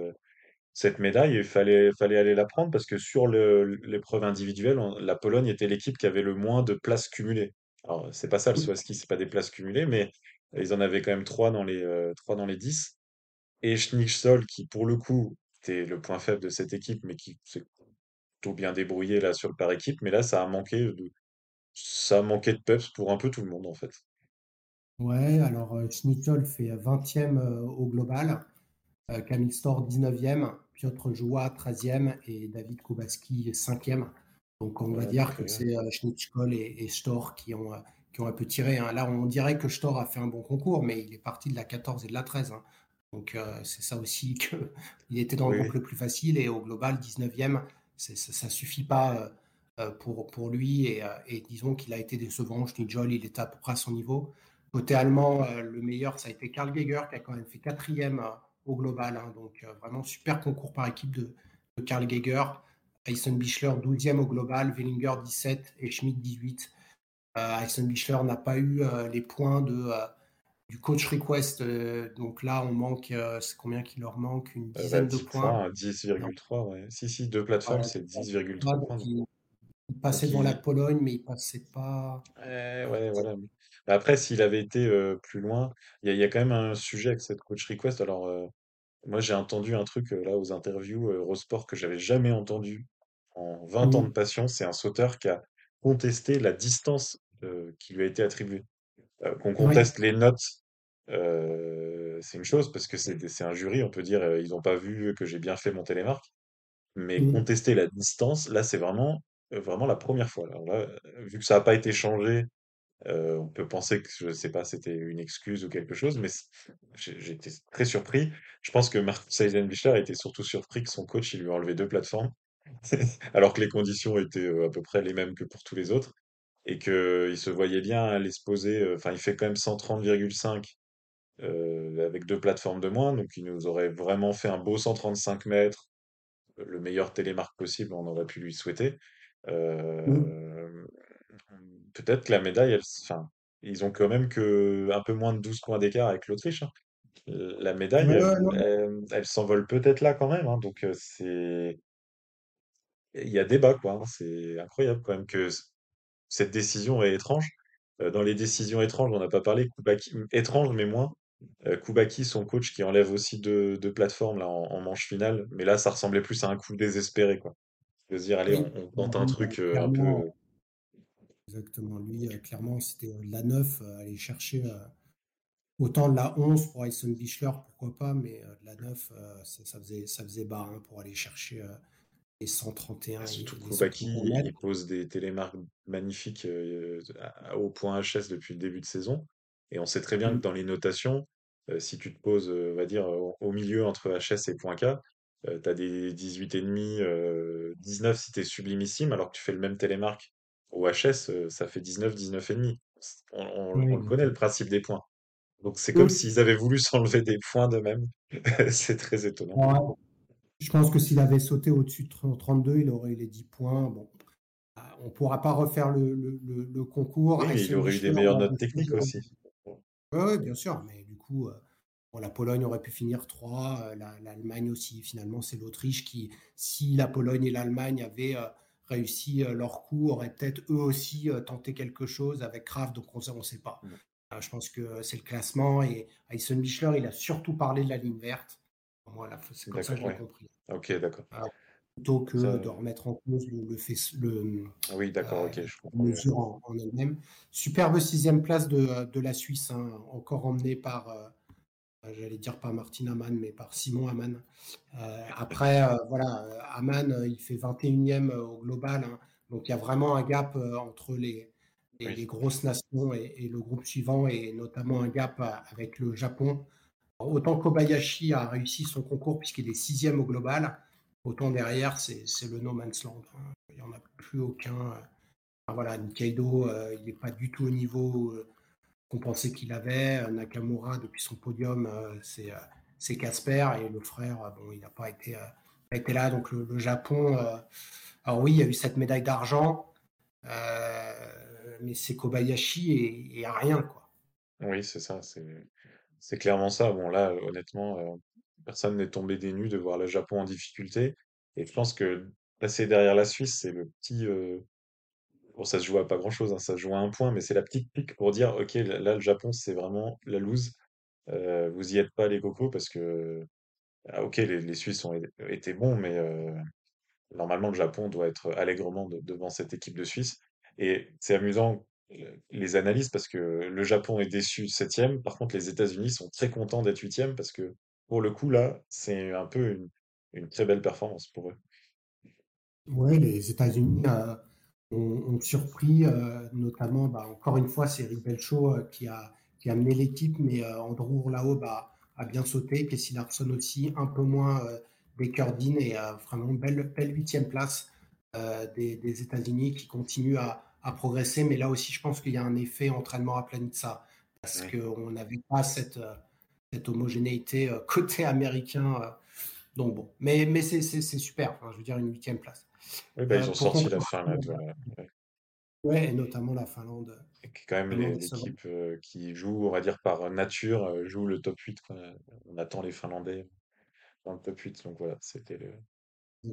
Speaker 4: cette médaille. Il fallait, fallait aller la prendre parce que sur l'épreuve individuelle, la Pologne était l'équipe qui avait le moins de places cumulées. Alors, c'est pas ça le saut à ski, c'est pas des places cumulées, mais ils en avaient quand même trois dans les, trois dans les 10. Et Schnitzol, qui pour le coup était le point faible de cette équipe, mais qui s'est tout bien débrouillé là sur le par équipe. Mais là, ça a manqué de, ça a manqué de peps pour un peu tout le monde en fait.
Speaker 3: Ouais, alors Schnitzol fait 20e au global, Camille Stor 19e, Piotr Joua 13e et David Kubaski 5e. Donc on va dire que c'est Schnitzol et, et, Stor qui ont, qui ont un peu tiré. Hein. Là, on dirait que Stor a fait un bon concours, mais il est parti de la 14 et de la 13. Hein. Donc c'est ça aussi qu'il était dans le groupe le plus facile et au global 19e, ça ne suffit pas pour, pour lui et, disons qu'il a été décevant. Schnitjol, il était à peu près à son niveau. Côté allemand, le meilleur, ça a été Karl Geiger qui a quand même fait quatrième au global. Hein. donc vraiment super concours par équipe de, de Karl Geiger. Ayson Bichler 12e au global, Wellinger 17 et Schmidt 18. Ayson Bichler n'a pas eu les points de du coach request. Euh, donc là, on manque, euh, c'est combien qu'il leur manque? Une euh, dizaine de points.
Speaker 4: 10,3, ouais. Si, si, deux plateformes, c'est 10,3 points.
Speaker 3: Il, passait devant la Pologne, mais il passait pas.
Speaker 4: ouais, voilà. Après, s'il avait été plus loin, il y, a quand même un sujet avec cette coach request. Alors, moi, j'ai entendu un truc là aux interviews Eurosport que j'avais jamais entendu en 20 ans de passion. C'est un sauteur qui a contesté la distance qui lui a été attribuée. qu'on conteste les notes c'est une chose parce que c'est un jury, on peut dire, ils n'ont pas vu que j'ai bien fait mon télémarque. Mais mmh. contester la distance, là, c'est vraiment, vraiment la première fois. Alors là, vu que ça n'a pas été changé, on peut penser que, je sais pas, c'était une excuse ou quelque chose, mais j'étais très surpris. Je pense que Mark Seidenbichler été surtout surpris que son coach, il lui a enlevé deux plateformes, alors que les conditions étaient à peu près les mêmes que pour tous les autres, et qu'il se voyait bien aller se poser, enfin, il fait quand même 130,5 euh, avec deux plateformes de moins. Donc, il nous aurait vraiment fait un beau 135 mètres, le meilleur télémarque possible, on aurait pu lui souhaiter. Euh, peut-être que la médaille, enfin, ils ont quand même que un peu moins de 12 points d'écart avec l'Autriche. Hein. La médaille, elle, s'envole peut-être là quand même. Hein. donc, euh, c'est. Il y a débat, quoi. Hein. c'est incroyable quand même que cette décision est étrange. dans les décisions étranges, on n'a pas parlé, étrange, mais moins. Euh, Kubaki, son coach, qui enlève aussi deux, plateformes là, en, manche finale. Mais là, ça ressemblait plus à un coup désespéré. Quoi. De se dire, allez, on, tente un truc euh, un peu.
Speaker 3: Exactement. Lui, euh, clairement, c'était la 9, aller chercher autant de la 11 pour Ayson Bichler, pourquoi pas, mais de la 9, ça, faisait, ça faisait bas hein, pour aller chercher les 131. Ah,
Speaker 4: surtout Kubaki, il pose des télémarques magnifiques au point HS depuis le début de saison. Et on sait très bien que mmh. dans les notations, si tu te poses, on va dire, au, milieu entre HS et point K, tu as des 18,5, 19 si tu es sublimissime, alors que tu fais le même télémarque au HS, ça fait 19, 19,5. On, on, on connaît le principe des points. Donc c'est comme s'ils avaient voulu s'enlever des points d'eux-mêmes. c'est très étonnant.
Speaker 3: Je pense que s'il avait sauté au-dessus de 32, il aurait eu les 10 points. Bon, ah, on ne pourra pas refaire le, le, concours.
Speaker 4: Oui, il aurait eu des meilleures notes techniques aussi.
Speaker 3: Oui, bien sûr, mais du coup, euh, la Pologne aurait pu finir 3, euh, l'Allemagne aussi. Finalement, c'est l'Autriche qui, si la Pologne et l'Allemagne avaient euh, réussi leur coup, auraient peut-être eux aussi tenté quelque chose avec Kraft, donc on ne sait pas. Mmh. je pense que c'est le classement et Ayson Bichler, il a surtout parlé de la ligne verte. Voilà, c'est comme ça que j'ai compris.
Speaker 4: Ok, d'accord
Speaker 3: plutôt que de remettre en cause le, fait, le,
Speaker 4: ah oui, d'accord, ok, je
Speaker 3: comprends. mesure en, elle-même. Superbe sixième place de, de la Suisse, hein, encore emmenée par, euh, j'allais dire pas Martin Amann, mais par Simon Amann. Euh, après, euh, voilà, Amann, il fait 21e au global, hein, donc il y a vraiment un gap entre les, les, grosses nations et, le groupe suivant, et notamment un gap avec le Japon. autant Kobayashi a réussi son concours puisqu'il est sixième au global, autant derrière, c'est le no man's land. Hein. Il n'y en a plus aucun. voilà, Nikaido, euh, il n'est pas du tout au niveau euh, qu'on pensait qu'il avait. Nakamura, depuis son podium, euh, c'est Casper, et le frère, bon, il n'a pas été, été là. Donc le, le Japon, alors oui, il y a eu cette médaille d'argent mais c'est Kobayashi et, et, rien, quoi.
Speaker 4: Oui, c'est ça, c'est clairement ça. Bon, là, honnêtement, euh, personne n'est tombé des nues de voir le Japon en difficulté. Et je pense que passer derrière la Suisse, c'est le petit. Euh, bon, ça se joue à pas grand-chose, hein, ça se joue à un point, mais c'est la petite pique pour dire, OK, là, le Japon, c'est vraiment la loose. Vous y êtes pas, les cocos, parce que, ah, OK, les, les Suisses ont été bons, mais normalement, le Japon doit être allègrement devant cette équipe de Suisse. Et c'est amusant les analyses parce que le Japon est déçu septième, par contre les États-Unis sont très contents d'être huitième parce que pour le coup là, c'est un peu une, très belle performance pour eux.
Speaker 3: Oui, les États-Unis euh, ont, surpris, euh, notamment, bah, encore une fois, c'est Rick Belcho euh, qui, a, qui a amené l'équipe, mais Andrew là-haut bah, a bien sauté, Casey Larson aussi, un peu moins Baker Dean et vraiment belle, belle huitième place euh, des, États-Unis qui continuent à, progresser. Mais là aussi, je pense qu'il y a un effet entraînement à ça parce qu'on n'avait pas cette, euh, cette homogénéité euh, côté américain. Donc bon, mais, mais c'est super. je veux dire, une huitième place.
Speaker 4: Oui, bah, ils ont sorti la Finlande.
Speaker 3: Oui, et notamment la Finlande.
Speaker 4: Et qui quand même l'équipe qui joue, on va dire, par nature, joue le top 8. On attend les Finlandais dans le top 8. Donc voilà, c'était le,
Speaker 3: euh,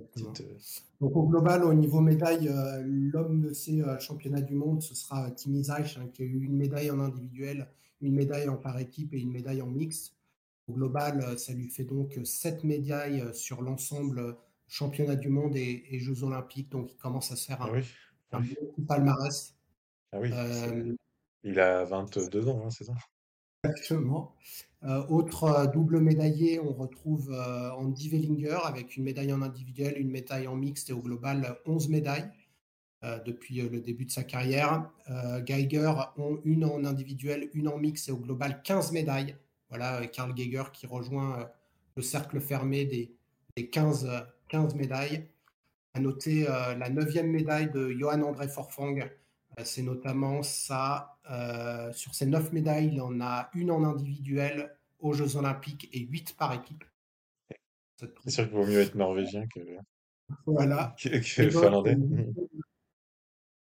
Speaker 3: Donc au global, au niveau médaille, euh, l'homme de ces euh, championnats du monde, ce sera Tim Zach, hein, qui a eu une médaille en individuel, une médaille en par équipe et une médaille en mixte. Au global, ça lui fait donc sept médailles sur l'ensemble championnat du monde et, Jeux olympiques. Donc il commence à se faire un, ah oui. palmarès.
Speaker 4: Ah oui, il a 22 ans, hein, c'est ça?
Speaker 3: Exactement. Euh, autre euh, double médaillé, on retrouve euh, Andy Wellinger avec une médaille en individuel, une médaille en mixte et au global 11 médailles depuis le début de sa carrière. Geiger ont une en individuel, une en mixte et au global 15 médailles. Voilà, Karl Geiger qui rejoint le cercle fermé des, des 15, 15 médailles. À noter la neuvième médaille de Johan André Forfang euh, c'est notamment ça. Euh, sur ces neuf médailles, il en a une en individuel aux Jeux Olympiques et huit par équipe.
Speaker 4: C'est sûr qu'il vaut mieux être norvégien que,
Speaker 3: voilà.
Speaker 4: que, finlandais.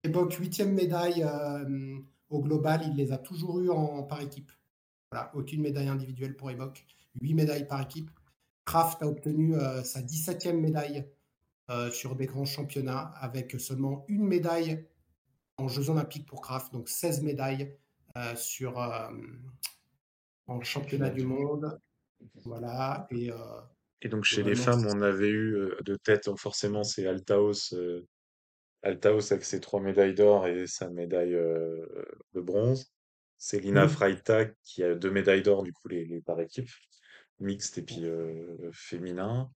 Speaker 3: Époque huitième médaille euh, au global, il les a toujours eu en par équipe. Voilà, aucune médaille individuelle pour Evoque, huit médailles par équipe. Kraft a obtenu sa 17e médaille sur des grands championnats avec seulement une médaille en Jeux Olympiques pour Kraft, donc 16 médailles euh, sur, euh, en championnat du monde. Voilà. Et, euh,
Speaker 4: et donc chez les femmes, on avait eu de tête, forcément, c'est Altaos. Altaos avec ses trois médailles d'or et sa médaille de bronze. C'est Lina Freitag qui a deux médailles d'or, du coup, les, par équipe, mixte et puis féminin.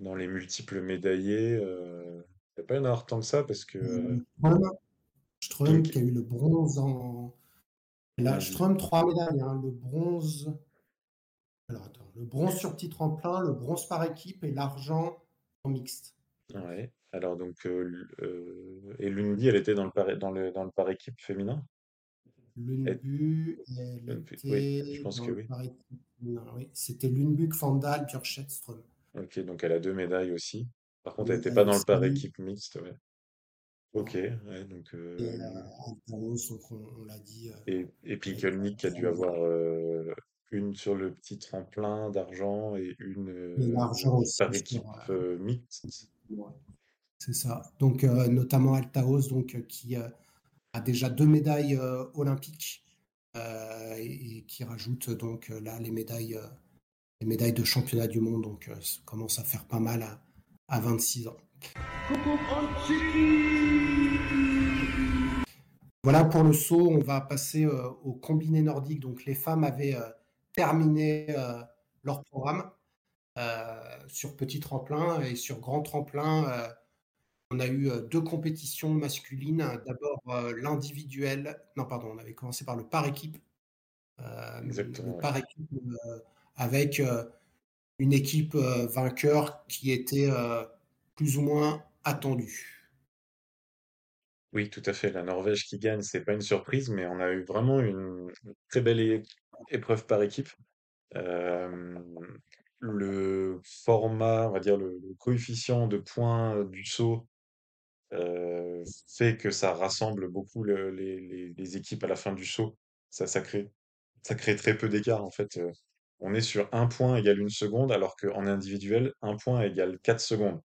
Speaker 4: Dans les multiples médaillés, il n'y a pas en avoir tant que ça parce que.
Speaker 3: Ström qui a eu le bronze en. Là, Ström, trois médailles. Hein. Le bronze. Alors attends, le bronze sur petit tremplin, le bronze par équipe et l'argent en mixte.
Speaker 4: Ouais. Alors donc euh, euh, et Lundby, elle était dans le par dans le dans le par équipe féminin?
Speaker 3: Je pense que oui. oui. C'était Fandal, Björkstedt, Ström.
Speaker 4: Ok, donc elle a deux médailles aussi. Par contre, elle n'était pas dans le par équipe mixte. Ouais. Ok, ouais, donc. Euh,
Speaker 3: et on, l'a dit.
Speaker 4: Euh, et, et a dû avoir euh, une sur le petit tremplin d'argent et une par équipe mixte.
Speaker 3: C'est ça. Donc, notamment Altaos, donc, qui a déjà deux médailles olympiques et, qui rajoute donc là les médailles, les médailles de championnat du monde. Donc, ça commence à faire pas mal à, à 26 ans. Voilà pour le saut, on va passer euh, au combiné nordique. Donc les femmes avaient euh, terminé euh, leur programme sur petit tremplin et sur grand tremplin. On a eu deux compétitions masculines. D'abord l'individuel, non pardon, on avait commencé par le par équipe. le par équipe avec une équipe vainqueur qui était plus ou moins attendue.
Speaker 4: Oui, tout à fait. La Norvège qui gagne, c'est pas une surprise, mais on a eu vraiment une très belle épreuve par équipe. le format, on va dire le, coefficient de points du saut fait que ça rassemble beaucoup les, équipes à la fin du saut. Ça, ça crée, ça crée très peu d'écart en fait. on est sur un point égale une seconde, alors qu'en individuel, un point égale 4 secondes.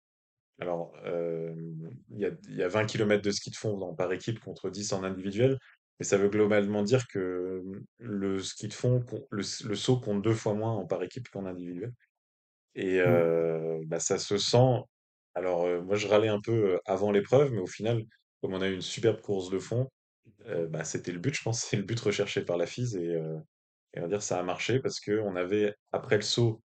Speaker 4: Alors, il y a, y a 20 km de ski de fond par équipe contre 10 en individuel, mais ça veut globalement dire que le ski de fond, le, saut compte deux fois moins en par équipe qu'en individuel. Et mmh. bah, ça se sent. Alors, moi, je râlais un peu avant l'épreuve, mais au final, comme on a eu une superbe course de fond, bah, c'était le but, je pense, c'est le but recherché par la FISE et, on va dire ça a marché parce que on avait après le saut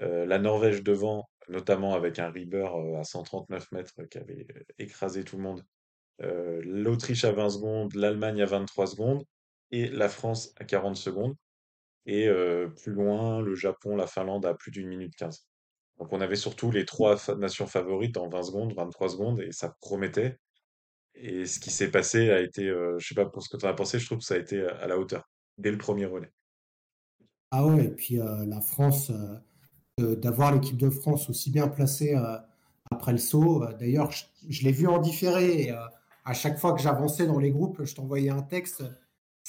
Speaker 4: la Norvège devant notamment avec un Rieber à 139 mètres qui avait écrasé tout le monde. L'Autriche à 20 secondes, l'Allemagne à 23 secondes et la France à 40 secondes. Et plus loin, le Japon, la Finlande à plus d'une minute 15. Donc on avait surtout les trois nations favorites en 20 secondes, 23 secondes, et ça promettait. Et ce qui s'est passé a été, je sais pas pour ce que tu en as pensé, je trouve que ça a été à la hauteur, dès le premier relais.
Speaker 3: Ah ouais, et puis la France, d'avoir l'équipe de France aussi bien placée euh, après le saut. Euh, d'ailleurs, je, l'ai vu en différé. Euh, à chaque fois que j'avançais dans les groupes, je t'envoyais un texte.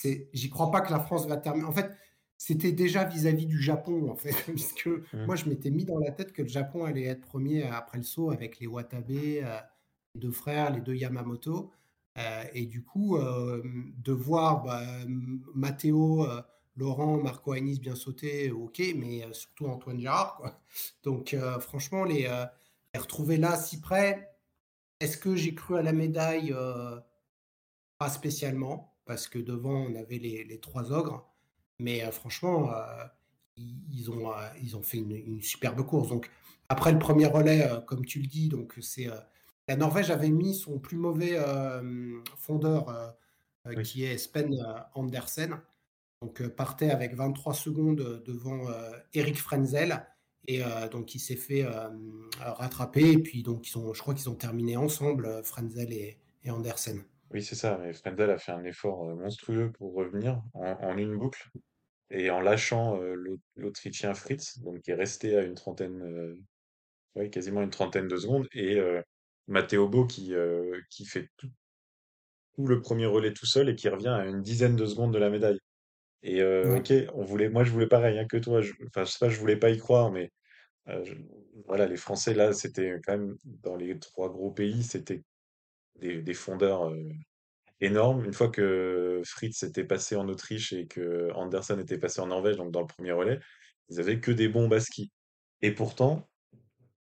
Speaker 3: J'y crois pas que la France va terminer. En fait, c'était déjà vis-à-vis du Japon, en fait, puisque mmh. moi, je m'étais mis dans la tête que le Japon allait être premier après le saut avec les Watabe, les deux frères, les deux Yamamoto. et du coup, de voir bah, Matteo Laurent, Marco Anis bien sauté, ok, mais euh, surtout Antoine Gérard. Quoi. Donc euh, franchement, les, euh, les, retrouver là si près, est-ce que j'ai cru à la médaille Pas spécialement, parce que devant, on avait les, trois ogres. Mais franchement, ils, ont, ils ont fait une, superbe course. Donc après le premier relais, comme tu le dis, donc c'est la Norvège avait mis son plus mauvais fondeur, qui est Spen Andersen donc euh, partait avec 23 secondes euh, devant euh, Eric Frenzel et donc il s'est fait rattraper et puis donc ils ont, je crois qu'ils ont terminé ensemble Frenzel et, Andersen.
Speaker 4: Oui c'est ça, mais Frenzel a fait un effort monstrueux pour revenir en, une boucle et en lâchant l'Autrichien Fritz, donc qui est resté à une trentaine, oui, quasiment une trentaine de secondes, et Matteo Bo qui, qui fait tout, tout, le premier relais tout seul et qui revient à une dizaine de secondes de la médaille. Et ok, on voulait, moi je voulais pareil hein, que toi. Je, enfin, je sais pas, je voulais pas y croire, mais voilà, les Français là, c'était quand même dans les trois gros pays, c'était des, fondeurs énormes. Une fois que Fritz était passé en Autriche et que Andersen était passé en Norvège, donc dans le premier relais, ils avaient que des bons basquis. Et pourtant,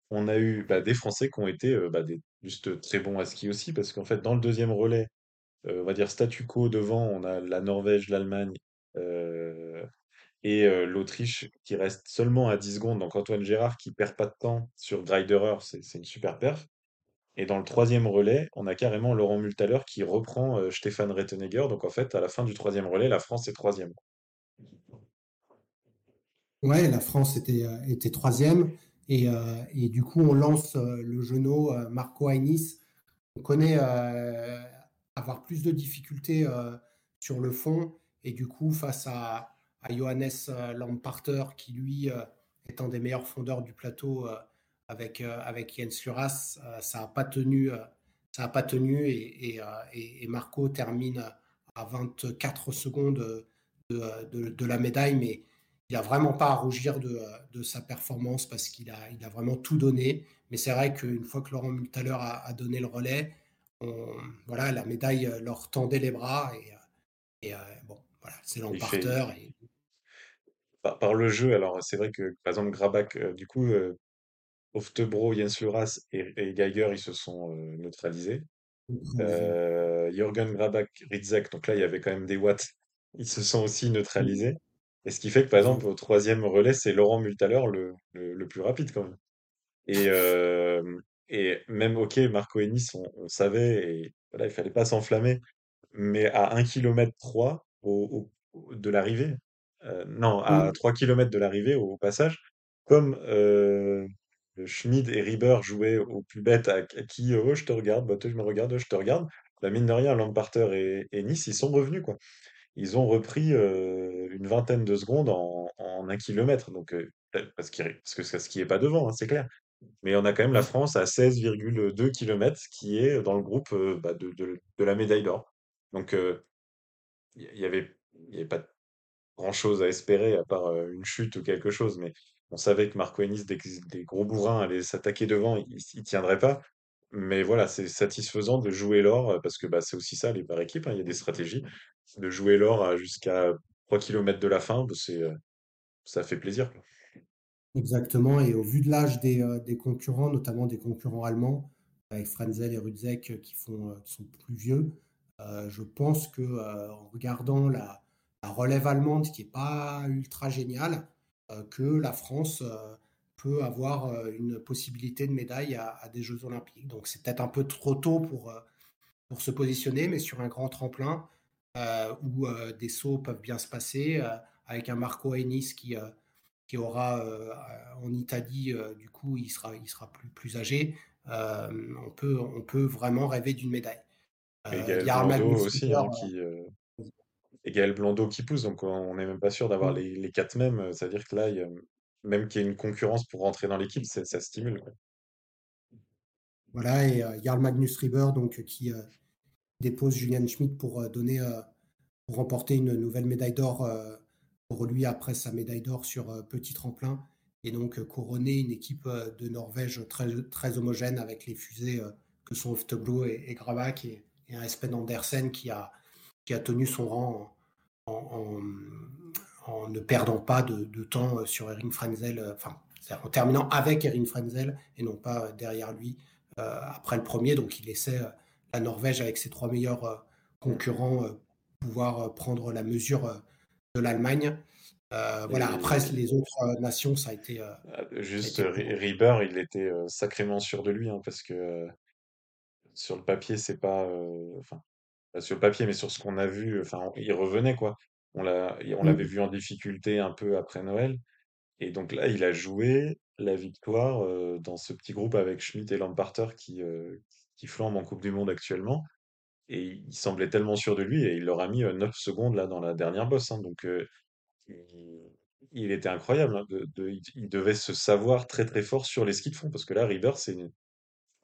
Speaker 4: on a eu bah, des Français qui ont été bah, juste très bons à ski aussi, parce qu'en fait, dans le deuxième relais, on va dire statu quo devant, on a la Norvège, l'Allemagne et l'Autriche qui reste seulement à 10 secondes. Donc Antoine Gérard qui perd pas de temps sur Greiderer, c'est une super perf. Et dans le troisième relais, on a carrément Laurent Multaler qui reprend euh, Stéphane Rettenegger. Donc en fait, à la fin du troisième relais, la France est troisième.
Speaker 3: Ouais, la France était, était troisième. Et, et, du coup, on lance le genou Marco Ainis. On connaît avoir plus de difficultés sur le fond. Et du coup, face à, Johannes euh, Lamparter, qui lui euh, est un des meilleurs fondeurs du plateau euh, avec, avec Jens Luras, ça n'a pas tenu. ça a pas tenu et, et, Marco termine à 24 secondes de, de, la médaille, mais il n'a vraiment pas à rougir de, de sa performance parce qu'il a, il a vraiment tout donné. Mais c'est vrai qu'une fois que Laurent Multaler a, a donné le relais, voilà, la médaille leur tendait les bras et, et bon, voilà, c'est l'emparteur. Et...
Speaker 4: Par, le jeu, alors c'est vrai que par exemple Grabak, euh, du coup, euh, Oftebro, Jens Luras et, Geiger, ils se sont euh, neutralisés. Euh, Jürgen Grabak, Ritzek, donc là il y avait quand même des watts, ils se sont aussi neutralisés. Et ce qui fait que par exemple au troisième relais, c'est Laurent Multaler le, le, plus rapide quand même. Et, Et même, ok, Marco Ennis, on, on savait, et voilà, il fallait pas s'enflammer, mais à un km 3 au, au- de l'arrivée, euh, non, à
Speaker 3: Mm.
Speaker 4: 3 km de l'arrivée au, passage, comme Schmid et Rieber jouaient au plus bête à, à qui, oh, je te regarde, bah, toi, je me regarde, oh, je te regarde, bah, mine de rien, Lamparter et, et Nice, ils sont revenus, quoi. Ils ont repris euh, une vingtaine de secondes en, en un kilomètre, donc, euh, parce, que ce qui est pas devant, hein, c'est clair. Mais on a quand même la
Speaker 3: Ouais,
Speaker 4: France à 16,2 km qui est dans le groupe euh, bah, de, de- de la médaille d'or. Donc il y, y avait, y avait pas grand-chose à espérer à part une chute ou quelque chose. Mais on savait que Marco Hennis, des, gros bourrins, allaient s'attaquer devant, il ne tiendrait pas. Mais voilà, c'est satisfaisant de jouer l'or euh, parce que bah, c'est aussi ça, les par équipes, hein, il y a des stratégies. De jouer l'or à jusqu'à 3 km de la fin, bah, euh, ça fait plaisir.
Speaker 3: exactement. Et au vu de l'âge des, euh, concurrents, notamment des concurrents allemands, avec Frenzel et Rudzeck euh, qui font, euh, sont plus vieux, euh, je pense que euh, regardant la, la relève allemande qui est pas ultra géniale, euh, que la France euh, peut avoir euh, une possibilité de médaille à, à des Jeux Olympiques. Donc c'est peut-être un peu trop tôt pour, euh, pour se positionner, mais sur un grand tremplin euh, où euh, des sauts peuvent bien se passer, euh, avec un Marco Ennis qui, euh, qui aura euh, en Italie, euh, du coup, il sera, il sera plus, plus âgé. Euh, on, peut, on peut vraiment rêver d'une médaille. Euh,
Speaker 4: Gaël
Speaker 3: Jarl
Speaker 4: Blondeau
Speaker 3: Magnus
Speaker 4: aussi, hein, qui, euh, et Gaël Blondeau qui pousse, donc on n'est même pas sûr d'avoir
Speaker 3: euh,
Speaker 4: les, les quatre mêmes. C'est-à-dire que là, il y a- même qu'il y ait une concurrence pour rentrer dans l'équipe, ça, ça stimule. quoi.
Speaker 3: voilà, et euh, Jarl Magnus Rieber, donc, qui euh, dépose Julian Schmidt pour euh, donner, pour remporter une nouvelle médaille d'or pour lui après sa médaille d'or sur petit tremplin et donc couronner une équipe de Norvège très, très homogène avec les fusées que sont Oftebro et, et Grabak et, et un Espen Andersen qui a, qui a tenu son rang en, en, en- en ne perdant pas de, de temps euh, sur Erin Frenzel, euh, enfin, en terminant avec Erin Frenzel et non pas euh, derrière lui euh, après le premier. Donc il laissait la Norvège avec ses trois meilleurs concurrents pouvoir prendre la mesure de l'Allemagne. Euh, voilà, après les autres nations, ça a été, euh,
Speaker 4: euh,
Speaker 3: ça a
Speaker 4: juste,
Speaker 3: été.
Speaker 4: Rieber, il était sacrément sûr de lui, hein, parce que euh, sur le papier, c'est pas. Enfin, pas sur le papier, mais sur ce qu'on a vu, enfin, il revenait, quoi. On l'a, on l'avait vu en difficulté un peu après Noël. Et donc là, il a joué la victoire euh, dans ce petit groupe avec Schmidt et Lamparter qui, euh, qui flambent en Coupe du Monde actuellement. Et il semblait tellement sûr de lui et il leur a mis euh, 9 secondes là dans la dernière bosse. hein. donc il, était incroyable. hein, de, de- il, devait se savoir très très fort sur les skis de fond parce que là, Rieber, c'est une-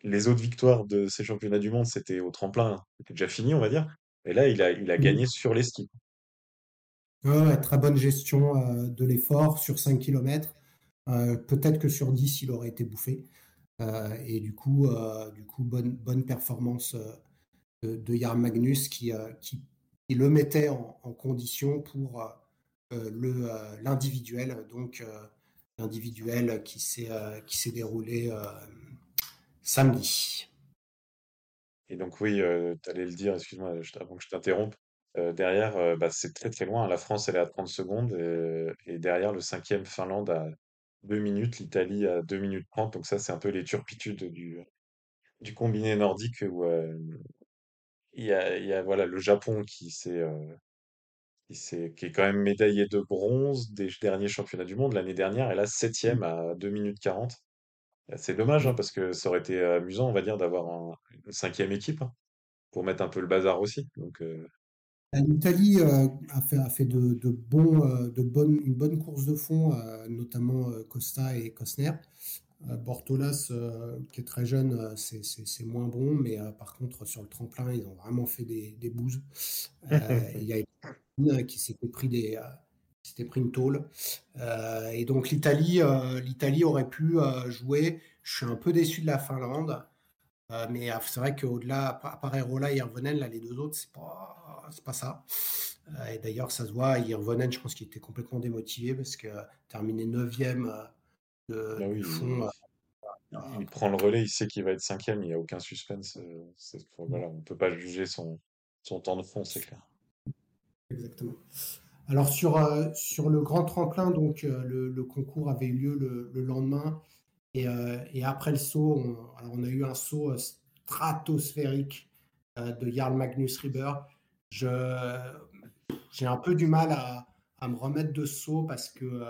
Speaker 4: les autres victoires de ces championnats du monde, c'était au tremplin, c'était déjà fini, on va dire. Et là, il a, il a
Speaker 3: Mm.
Speaker 4: gagné sur les skis.
Speaker 3: Ouais, très bonne gestion euh, de l'effort sur 5 km. peut-être que sur 10, il aurait été bouffé. Euh, et du coup, euh, du coup bonne, bonne performance euh, de, de Jarl Magnus qui, euh, qui, qui le mettait en, en condition pour euh, euh, le, euh, l'individuel. Donc, euh, l'individuel qui s'est, euh, déroulé euh, samedi.
Speaker 4: Et donc oui, tu allais le dire, excuse-moi, avant que je t'interrompe. euh, derrière, euh, bah, c'est très très loin. La France, elle est à 30 secondes. Et, et derrière, le cinquième, Finlande à 2 minutes, l'Italie à 2 minutes 30. Donc ça, c'est un peu les turpitudes du, du combiné nordique où euh, il y a, il y a voilà, le Japon qui, s'est, euh, qui, est quand même médaillé de bronze des derniers championnats du monde l'année dernière. Et là, septième à 2 minutes 40. C'est dommage hein, parce que ça aurait été amusant, on va dire, d'avoir un- une cinquième équipe hein, pour mettre un peu le bazar aussi. Donc, euh,
Speaker 3: L'Italie euh, a fait, a fait de, de bons, euh, de bonnes, une bonne course de fond, euh, notamment euh, Costa et Cosner. Euh, Bortolas, euh, qui est très jeune, euh, c'est c'est- c'est moins bon, mais euh, par contre, sur le tremplin, ils ont vraiment fait des, des bouses. Euh, il y a une qui s'était pris, des, euh, une tôle. Euh, et donc, l'Italie euh, l'Italie aurait pu euh, jouer. Je suis un peu déçu de la Finlande. Euh, mais c'est vrai qu'au-delà, à part Erola et Hirvonen, là, les deux autres, c'est pas, c'est pas ça. Et d'ailleurs, ça se voit, Hirvonen, je pense qu'il était complètement démotivé parce que terminé 9
Speaker 4: bah
Speaker 3: du fond.
Speaker 4: oui, il, il- il prend le relais, il sait qu'il va être cinquième, il n'y a aucun suspense. voilà, on ne peut pas juger son, son temps de fond, c'est clair.
Speaker 3: exactement. Alors, sur, euh, sur le grand tremplin, donc, euh, le, concours avait eu lieu le, le lendemain. Et, et après le saut, on, alors on a eu un saut stratosphérique de Jarl Magnus Rieber. J'ai un peu du mal à, à, me remettre de saut parce que,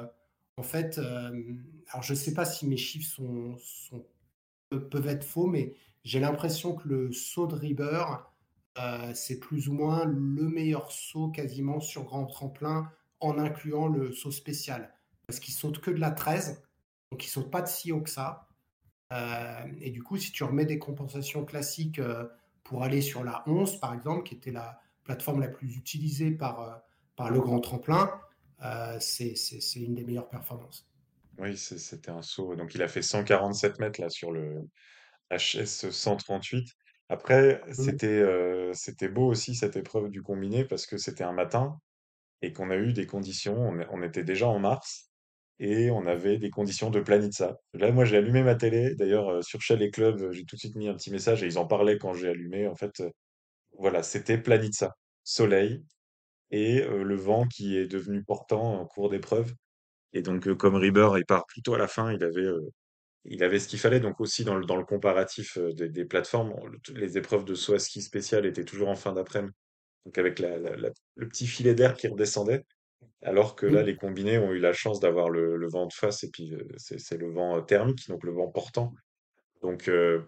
Speaker 3: en fait, alors je sais pas si mes chiffres sont, sont, peuvent être faux, mais j'ai l'impression que le saut de Rieber, euh, c'est plus ou moins le meilleur saut quasiment sur grand tremplin en incluant le saut spécial. Parce qu'il saute que de la 13, donc il saute pas de si haut que ça. Euh, et du coup, si tu remets des compensations classiques euh, pour aller sur la 11, par exemple, qui était la plateforme la plus utilisée par, par le grand tremplin, c'est une des meilleures performances.
Speaker 4: Oui, c'était un saut. Donc il a fait 147 mètres là sur le HS 138. Après,
Speaker 3: Mmh.
Speaker 4: c'était euh, c'était beau aussi cette épreuve du combiné parce que c'était un matin et qu'on a eu des conditions. On, était déjà en mars et on avait des conditions de planitza. Là, moi, j'ai allumé ma télé. D'ailleurs, euh, sur Shell et Club, j'ai tout de suite mis un petit message et ils en parlaient quand j'ai allumé. En fait, euh, voilà, c'était planitza, soleil et le vent qui est devenu portant en cours d'épreuve. Et donc, comme Rieber, il part plutôt à la fin, il avait il avait ce qu'il fallait, donc aussi dans le, dans le comparatif euh, des, des plateformes, le- les épreuves de saut à ski spécial étaient toujours en fin d'après-midi, donc avec la, la- la- le petit filet d'air qui redescendait, alors que là, les combinés ont eu la chance d'avoir le, le vent de face, et puis c'est le vent euh, thermique, donc le vent portant. Donc euh,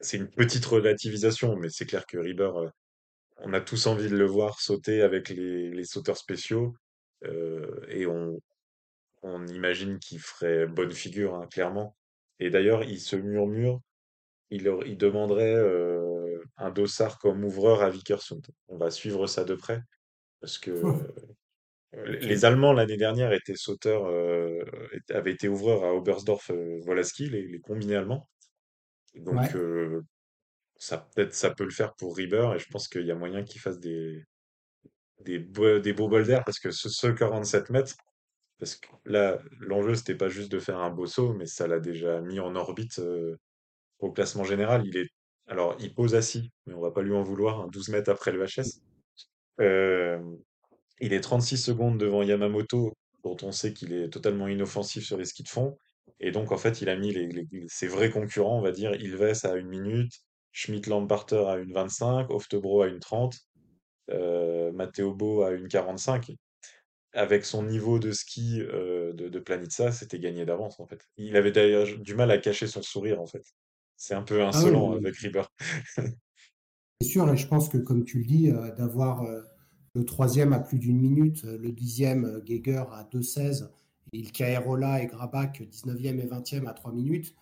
Speaker 4: c'est une petite relativisation, mais c'est clair que Rieber, euh, on a tous envie de le voir sauter avec les, les sauteurs spéciaux, euh, et on, on imagine qu'il ferait bonne figure, hein, clairement. Et d'ailleurs, il se murmure il, aur- il demanderait euh, un dossard comme ouvreur à Vikersund. On va suivre ça de près parce que euh, les. Allemands l'année dernière étaient sauteurs, euh, étaient- avaient été ouvreurs à Oberstdorf euh, Wolaski, les, les combinés allemands. Donc
Speaker 3: Ouais.
Speaker 4: euh, ça peut-être ça peut le faire pour Rieber et je pense qu'il y a moyen qu'il fasse des des beaux, des beaux bols d'air parce que ce, ce 47 mètres, parce que là l'enjeu c'était pas juste de faire un beau saut, mais ça l'a déjà mis en orbite euh, au classement général. Il est alors il pose assis, mais on va pas lui en vouloir, hein, 12 mètres après le HS. Euh, il est 36 secondes devant Yamamoto, dont on sait qu'il est totalement inoffensif sur les skis de fond. Et donc, en fait, il a mis ses vrais concurrents, on va dire, Ilves à une minute, Schmidt Lamparter à une 25, Oftebro à une 30, euh, Matteo Bo à une 45. Avec son niveau de ski euh, de, de Planitza, c'était gagné d'avance, en fait. Il avait d'ailleurs du mal à cacher son sourire, en fait. C'est un peu
Speaker 3: Ah oui,
Speaker 4: insolent
Speaker 3: oui,
Speaker 4: avec Rieber.
Speaker 3: c'est sûr. Et je pense que, comme tu le dis, euh, d'avoir euh, le troisième à plus d'une minute, le dixième, Geiger à 2,16, et il Caerola et Grabac, 19e et 20e à 3 minutes,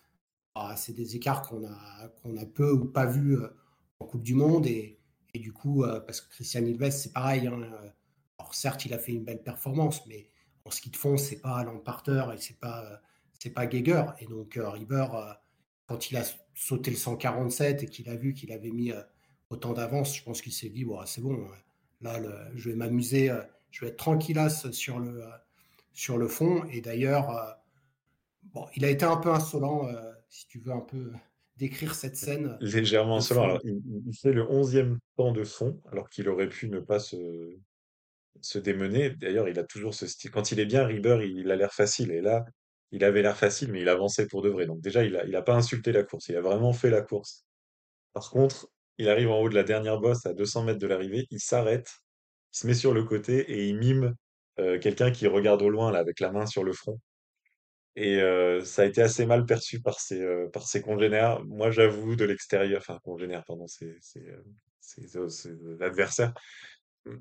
Speaker 3: ah, c'est des écarts qu'on a, qu'on a peu ou pas vus en Coupe du Monde. Et, et du coup, parce que Christian Ilves, c'est pareil. hein, alors certes, il a fait une belle performance, mais en ski de fond, c'est pas Lamparter et c'est pas, euh, c'est pas Geiger. Et donc, euh, Rieber, euh, quand il a sauté le 147 et qu'il a vu qu'il avait mis autant d'avance, je pense qu'il s'est dit, bon, c'est bon, là, le- je vais m'amuser, je vais être tranquillasse sur le, sur le fond. Et d'ailleurs, Bon, il a été un peu insolent, si tu veux un peu décrire cette scène
Speaker 4: Légèrement insolent. il- il fait le onzième temps de fond, alors qu'il aurait pu ne pas se, se démener. D'ailleurs, il a toujours ce style. Quand il est bien, Rieber, il, a l'air facile. Et là, il avait l'air facile, mais il avançait pour de vrai. Donc déjà, il a, il a pas insulté la course. Il a vraiment fait la course. Par contre, il arrive en haut de la dernière bosse à 200 mètres de l'arrivée. Il s'arrête, il se met sur le côté et il mime euh, quelqu'un qui regarde au loin, là, avec la main sur le front. Et euh, ça a été assez mal perçu par ses, euh, par ses congénères. Moi, j'avoue, de l'extérieur, enfin, congénères, pardon, c'est l'adversaire.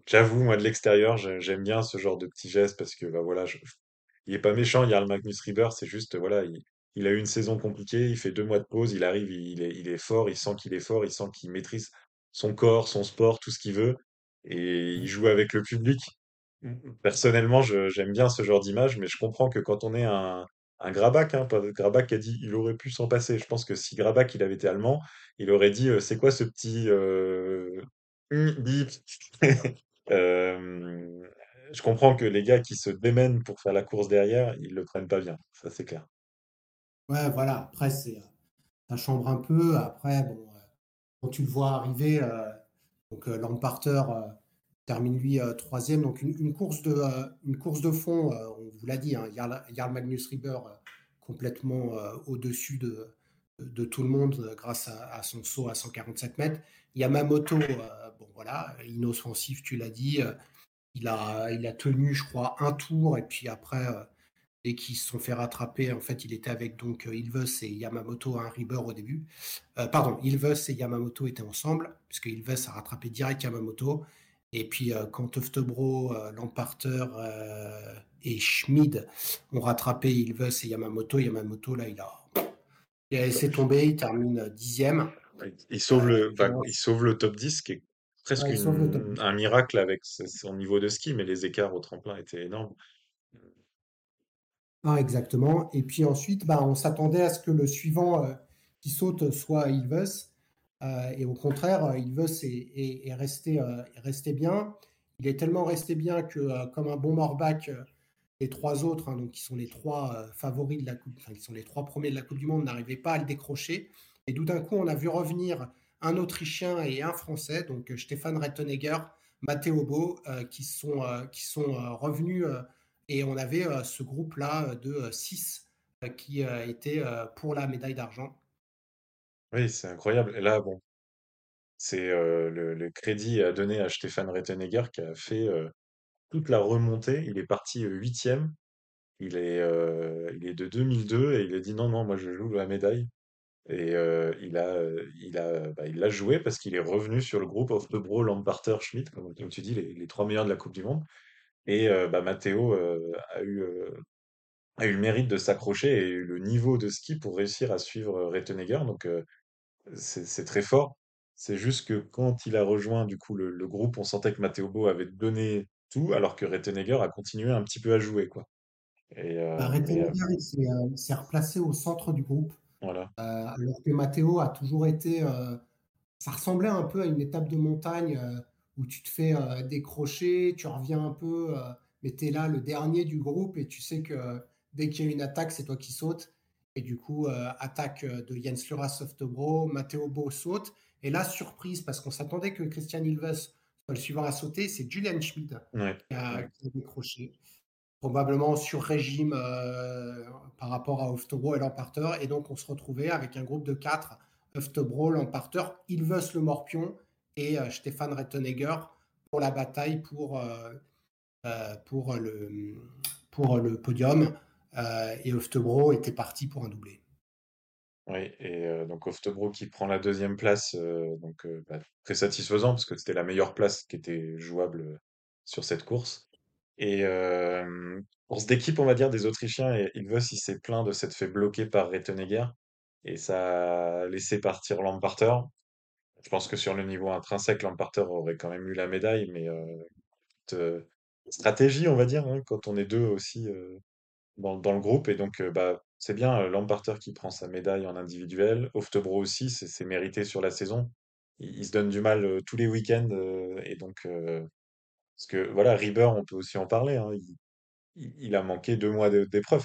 Speaker 4: J'avoue, moi, de l'extérieur, j'ai- j'aime bien ce genre de petits gestes parce que, bah voilà, je- il est pas méchant, le Magnus Rieber, c'est juste, voilà, il, il a eu une saison compliquée, il fait deux mois de pause, il arrive, il est, il est fort, il sent qu'il est fort, il sent qu'il maîtrise son corps, son sport, tout ce qu'il veut, et il joue avec le public. Personnellement, je- j'aime bien ce genre d'image, mais je comprends que quand on est un, un Grabac, hein, pas Grabac a dit il aurait pu s'en passer. Je pense que si Grabac il avait été allemand, il aurait dit euh, c'est quoi ce petit euh, hum, bip Euh, je comprends que les gars qui se démènent pour faire la course derrière, ils le prennent pas bien, ça c'est clair.
Speaker 3: Ouais, voilà. Après, c'est, euh, ça chambre un peu. Après, bon, euh, quand tu le vois arriver, euh, donc euh, Lamparter termine lui troisième. Donc une, une course de, une course de fond, on vous l'a dit, hein, Jarl, Jarl Magnus Rieber complètement au-dessus de, de, tout le monde grâce à, son saut à 147 mètres. Yamamoto, bon voilà, inoffensif, tu l'as dit. il, a, il a tenu, je crois, un tour et puis après et qui se sont fait rattraper. En fait, il était avec donc euh, Ilves et Yamamoto un rebeur au début. Euh, pardon, Ilves et Yamamoto étaient ensemble, puisque Ilves a rattrapé direct Yamamoto. Et puis, euh, quand Oftebro, Lamparter et Schmid ont rattrapé Ilves et Yamamoto, Yamamoto, là, il a, il a laissé tomber, il termine dixième.
Speaker 4: Il sauve, le, il sauve le top 10, qui est presque un miracle avec son niveau de ski, mais les écarts au tremplin étaient énormes.
Speaker 3: Ah, exactement. Et puis ensuite, bah, on s'attendait à ce que le suivant euh, qui saute soit Ilves. Euh, et au contraire, euh, Ilves est, est, resté, resté, bien. Il est tellement resté bien que, comme un bon Morbac, les trois autres, hein, donc qui sont les trois favoris de la Coupe, enfin, qui sont les trois premiers de la Coupe du Monde, n'arrivaient pas à le décrocher. Et tout d'un coup, on a vu revenir un Autrichien et un Français, donc Stéphane Rettenegger, Matteo Beau, qui sont, qui sont revenus et on avait euh, ce groupe-là euh, de 6 euh, qui était pour la médaille d'argent.
Speaker 4: Oui, c'est incroyable. Et là, bon, c'est le, crédit à donner à Stéphane Rettenegger qui a fait toute la remontée. Il est parti huitième. Il est, il est de 2002 et il a dit non, non, moi je joue la médaille. Et il a, il a, bah, il joué parce qu'il est revenu sur le groupe of the Bro, Lamparter, Schmidt, comme, tu dis, les, trois meilleurs de la Coupe du Monde. Et bah, Matteo a eu, a eu le mérite de s'accrocher et le niveau de ski pour réussir à suivre Rettenegger. Donc c'est très fort. C'est juste que quand il a rejoint du coup le, groupe, on sentait que Matteo Bo avait donné tout, alors que Rettenegger a continué un petit peu à jouer, quoi.
Speaker 3: Et, bah, Rettenegger, il s'est replacé au centre du groupe. Voilà. alors que Matteo a toujours été. ça ressemblait un peu à une étape de montagne où tu te fais euh, décrocher, tu reviens un peu, euh, mais tu es là le dernier du groupe et tu sais que dès qu'il y a une attaque, c'est toi qui sautes. Et du coup, euh, attaque de Jens Lura Softbro, Matteo Bo saute. Et là, surprise, parce qu'on s'attendait que Christian Ilves le suivant à sauter, c'est Julian Schmidt qui, a, décroché. Probablement sur régime par rapport à Oftobro et Lamparter. Et donc, on se retrouvait avec un groupe de quatre Oftobro, Lamparter, Ilves le Morpion et euh, Stéphane Rettenegger pour la bataille pour, euh, euh, pour, le, pour le podium. et Oftebro était parti pour un doublé.
Speaker 4: Oui, et donc Oftebro qui prend la deuxième place, donc bah, très satisfaisant parce que c'était la meilleure place qui était jouable sur cette course. Et course d'équipe, on va dire, des Autrichiens, et Ilves, il s'est plaint de s'être fait bloquer par Rettenegger et ça a laissé partir Lamparter. Je pense que sur le niveau intrinsèque, Lamparter aurait quand même eu la médaille, mais euh, stratégie, on va dire, hein, quand on est deux aussi euh, dans, dans, le groupe. Et donc, euh, bah, c'est bien Lamparter qui prend sa médaille en individuel. Oftebro aussi, c'est mérité sur la saison. Il, se donne du mal tous les week-ends. et donc, parce que voilà, Rieber, on peut aussi en parler. Hein, il, a manqué deux mois d'épreuve.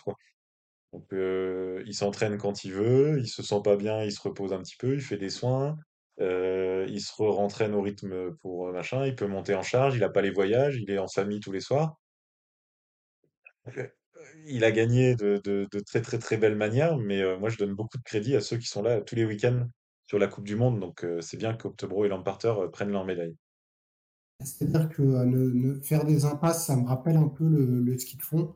Speaker 4: Donc, il s'entraîne quand il veut, il se sent pas bien, il se repose un petit peu, il fait des soins. Euh, il se rentraîne au rythme pour euh, machin, il peut monter en charge, il n'a pas les voyages, il est en famille tous les soirs. Euh, il a gagné de, très très très belle manière, mais moi je donne beaucoup de crédit à ceux qui sont là tous les week-ends sur la Coupe du Monde, donc c'est bien qu'Octobro et Lamparter prennent leur médaille.
Speaker 3: C'est-à-dire que ne, faire des impasses, ça me rappelle un peu le, ski de fond.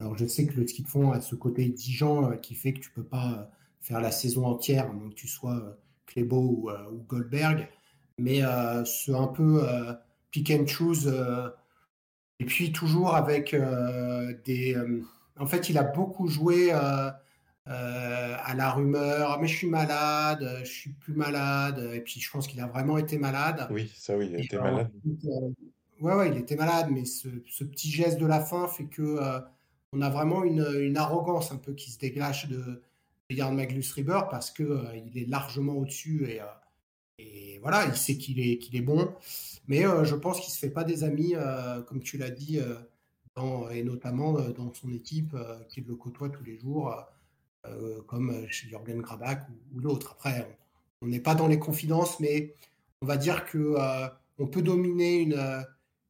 Speaker 3: Alors je sais que le ski de fond a ce côté exigeant qui fait que tu peux pas faire la saison entière, donc que tu sois Clébo euh, ou, Goldberg, mais euh, c'est un peu euh, pick and choose. et puis toujours avec des. En fait, il a beaucoup joué. à la rumeur, ah, mais je suis malade, je suis plus malade, et puis je pense qu'il a vraiment été malade.
Speaker 4: Oui, ça oui, il était malade.
Speaker 3: ouais, ouais, il était malade, mais ce, petit geste de la fin fait que on a vraiment une, une, arrogance un peu qui se dégage de, Regarde Magnus Rieber parce que euh, il est largement au-dessus et, euh, et, voilà, il sait qu'il est, qu'il est bon. Mais euh, je pense qu'il ne se fait pas des amis, comme tu l'as dit, dans, et notamment dans son équipe qui le côtoie tous les jours, comme chez Jürgen Grabach ou, d'autres. Après, on n'est pas dans les confidences, mais on va dire que on peut dominer une,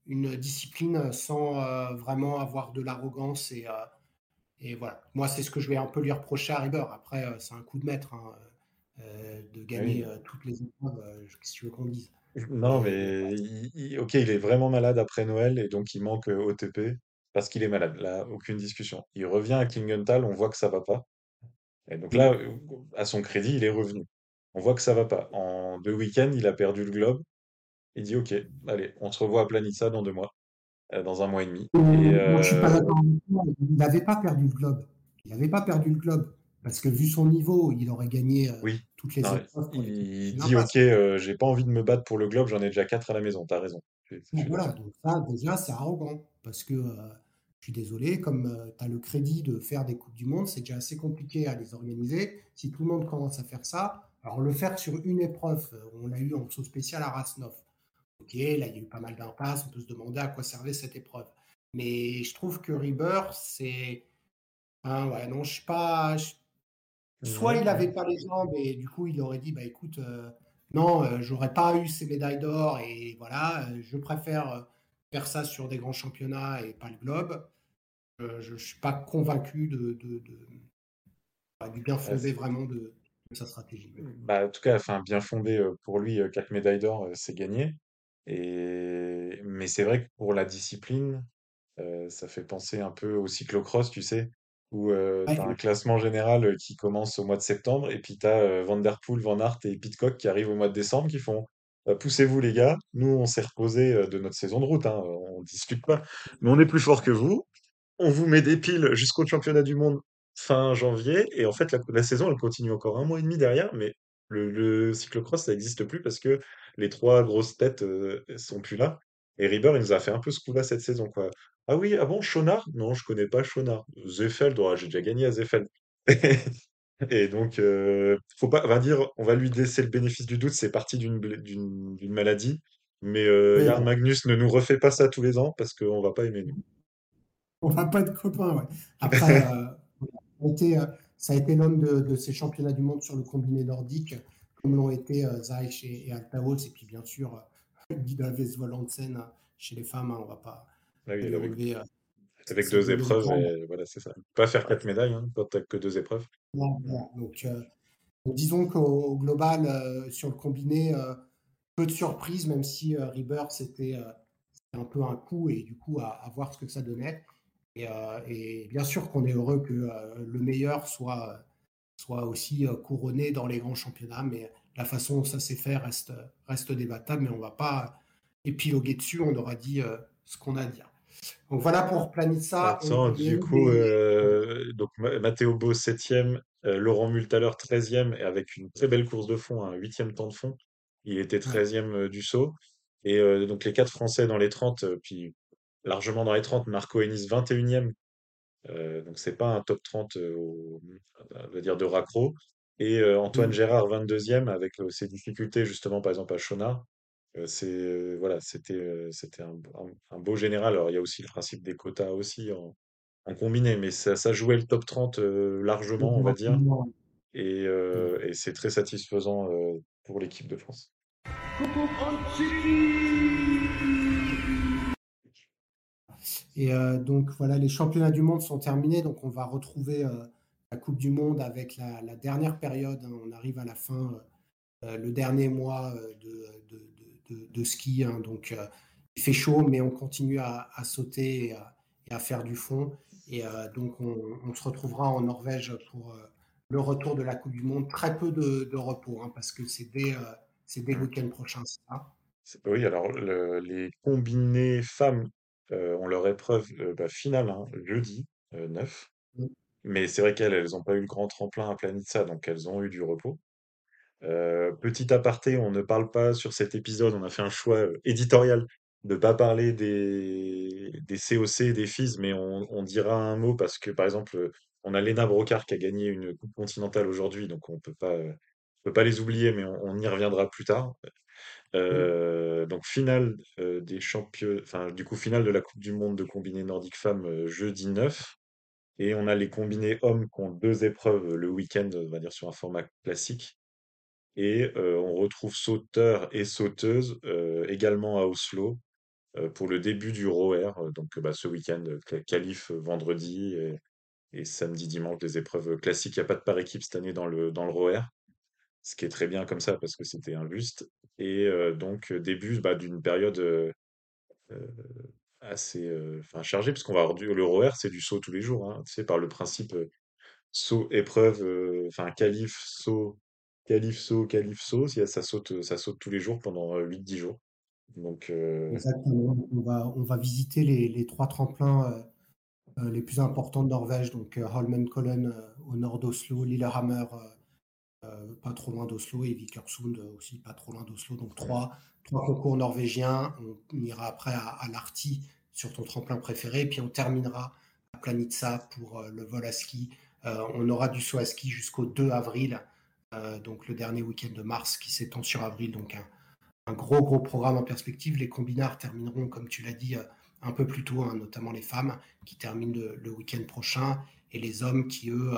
Speaker 3: une discipline sans vraiment avoir de l'arrogance et et voilà. Moi, c'est ce que je vais un peu lui reprocher à River. Après, euh, c'est un coup de maître hein, euh, de gagner
Speaker 4: Oui.
Speaker 3: euh, toutes les épreuves, euh, qu'est-ce que tu veux qu'on dise?
Speaker 4: Non,
Speaker 3: Mais
Speaker 4: mais il- il- ok, il est vraiment malade après Noël et donc il manque euh, OTP parce qu'il est malade. Là, aucune discussion. Il revient à Klingenthal, on voit que ça va pas. Et donc là,
Speaker 3: bon,
Speaker 4: euh, à son crédit, il est revenu. On voit que ça va pas. En deux week-ends, il a perdu le globe. Il dit, OK, allez, on se revoit à Planitza dans deux mois, euh, dans un mois et demi.
Speaker 3: Euh, moi, je suis pas
Speaker 4: euh.
Speaker 3: Il n'avait pas perdu le globe. Il n'avait pas perdu le globe. Parce que vu son niveau, il aurait gagné euh,
Speaker 4: oui,
Speaker 3: toutes les
Speaker 4: non,
Speaker 3: épreuves l'équipe
Speaker 4: il dit. OK, j'ai pas envie de me battre pour le globe, j'en ai déjà quatre à la maison. T'as raison. Je, je
Speaker 3: Bon,
Speaker 4: suis
Speaker 3: voilà, donc ça, déjà, c'est arrogant. Parce que je suis désolé, comme tu as le crédit de faire des Coupes du Monde, c'est déjà assez compliqué à les organiser. Si tout le monde commence à faire ça, alors le faire sur une épreuve, euh, on l'a eu en saut spécial à Rasnov. Ok, là, il y a eu pas mal d'impasses, on peut se demander à quoi servait cette épreuve. Mais je trouve que Rieber, c'est. hein, ouais, non, je suis pas. je- Soit il n'avait pas les jambes et du coup il aurait dit bah écoute euh, non euh, j'aurais pas eu ces médailles d'or et voilà euh, je préfère euh, faire ça sur des grands championnats et pas le globe. Euh, je ne suis pas convaincu de, de- de- bah, du bien fondé vraiment de, de sa stratégie.
Speaker 4: Bah, en tout cas, enfin, bien fondé euh, pour lui, euh, quatre médailles d'or, euh, c'est gagné. Et... Mais c'est vrai que pour la discipline, euh, ça fait penser un peu au cyclocross, tu sais, où tu as un classement général euh, qui commence au mois de septembre, et puis tu as Van Der Poel, Van Aert et Pidcock qui arrivent au mois de décembre, qui font euh, Poussez-vous les gars, nous on s'est reposé euh, de notre saison de route, hein, on discute pas, mais on est plus fort que vous, on vous met des piles jusqu'au championnat du monde fin janvier, et en fait, la, la saison, elle continue encore un mois et demi derrière, mais le, le cyclocross, ça n'existe plus parce que les trois grosses têtes euh, sont plus là. Et Rieber, il nous a fait un peu ce coup-là cette saison, quoi. Ah oui, ah bon, Schonard? Non, je connais pas Schonard. Zefeld, ouais, j'ai déjà gagné à Zefeld. Et donc, euh, faut pas, on va dire, on va lui laisser le bénéfice du doute, c'est parti d'une maladie. Mais euh. Magnus ne nous refait pas ça tous les ans parce qu'on va pas aimer, nous.
Speaker 3: On va pas être copains. Ouais. Après, euh, ça a été, euh, ça a été l'homme de, de ces championnats du monde sur le combiné nordique, comme l'ont été euh, Zaïch et, et Altaos, et puis bien sûr Guida Vesvolandsen euh, chez les femmes. hein, on va pas
Speaker 4: Ah oui, avec, deux épreuves, et voilà, c'est ça. Pas faire quatre médailles hein, quand t'as que deux épreuves.
Speaker 3: Donc, disons qu'au au global, euh, sur le combiné, euh, peu de surprises, même si euh, Rebirth, c'était c'était un peu un coup, et du coup, à, à voir ce que ça donnait. Et, euh, et bien sûr qu'on est heureux que euh, le meilleur soit, soit aussi euh, couronné dans les grands championnats, mais la façon dont ça s'est fait reste, reste débattable, mais on ne va pas épiloguer dessus, on aura dit euh, ce qu'on a à dire. Donc voilà pour Planitza,
Speaker 4: Attends, du coup,
Speaker 3: les...
Speaker 4: euh, donc Ma- Matteo Bo, septième, euh, Laurent Multaler, treizième, et avec une très belle course de fond, un huitième temps de fond. Il était
Speaker 3: Ouais.
Speaker 4: treizième euh, du saut. Et euh, donc les quatre Français dans les 30, euh, puis largement dans les 30, Marco Hennis, 21e. Euh, donc c'est pas un top 30 euh, au- on va dire de raccro. Et euh, Antoine
Speaker 3: Mm.
Speaker 4: Gérard, 22e, avec euh, ses difficultés justement, par exemple à Chonard. Euh, c'est euh, voilà, c'était euh, c'était un, un- un beau général. Alors il y a aussi le principe des quotas aussi en, en combiné, mais ça, ça jouait le top 30 euh, largement, on va dire, et, euh, et c'est très satisfaisant euh, pour l'équipe de France.
Speaker 3: Et euh, donc voilà, les championnats du monde sont terminés, donc on va retrouver euh, la Coupe du Monde avec la, dernière période. hein. On arrive à la fin, euh, le dernier mois de, ski. hein. Donc il fait chaud, mais on continue à, sauter et à, faire du fond. Et donc on, se retrouvera en Norvège pour le retour de la Coupe du Monde. Très peu de, repos, hein, parce que c'est dès, euh, dès le week-end prochain, ça?
Speaker 4: Oui, alors le- les combinés femmes euh, ont leur épreuve euh, bah, finale hein, jeudi euh, 9. Mais c'est vrai qu'elles, elles n'ont pas eu le grand tremplin à Planitza, donc elles ont eu du repos. Petit aparté, on ne parle pas sur cet épisode, on a fait un choix éditorial de ne pas parler des, des COC et des FIS, mais on, on dira un mot parce que, par exemple, on a Lena Brocard qui a gagné une Coupe continentale aujourd'hui, donc on on peut pas les oublier, mais on, on y reviendra plus tard.
Speaker 3: Mm.
Speaker 4: Euh, donc finale des champions, enfin du coup finale de la Coupe du Monde de combiné nordique femmes jeudi 9. Et on a les combinés hommes qui ont deux épreuves le week-end, on va dire sur un format classique. Et on retrouve sauteurs et sauteuses également à Oslo pour le début du ROER, donc bah, ce week-end, qualif vendredi et, Et samedi, dimanche, des épreuves classiques. Il n'y a pas de par équipe cette année dans le, dans le ROER, ce qui est très bien comme ça parce que c'était injuste. Et donc, début bah, d'une période assez chargée, parce qu'on va avoir du, le ROER, c'est du saut tous les jours. Hein, tu sais, par le principe saut, épreuve, enfin, qualif, saut, qualif, saut, qualif, saut. Ça saute, ça saute tous les jours pendant 8-10 jours. Donc,
Speaker 3: Exactement. On va, on va visiter les, les trois tremplins les plus importants de Norvège, donc Holmenkollen au nord d'Oslo, Lillehammer pas trop loin d'Oslo et Vikersund aussi pas trop loin d'Oslo. Donc trois, trois concours norvégiens. On ira après à, à l'Arti sur ton tremplin préféré, puis on terminera à Planitza pour le vol à ski. on aura du saut à ski jusqu'au 2 avril, donc le dernier week-end de mars qui s'étend sur avril. Donc un, un, gros gros programme en perspective. Les combinards termineront, comme tu l'as dit, un peu plus tôt, hein, notamment les femmes qui terminent le, le week-end prochain et les hommes qui eux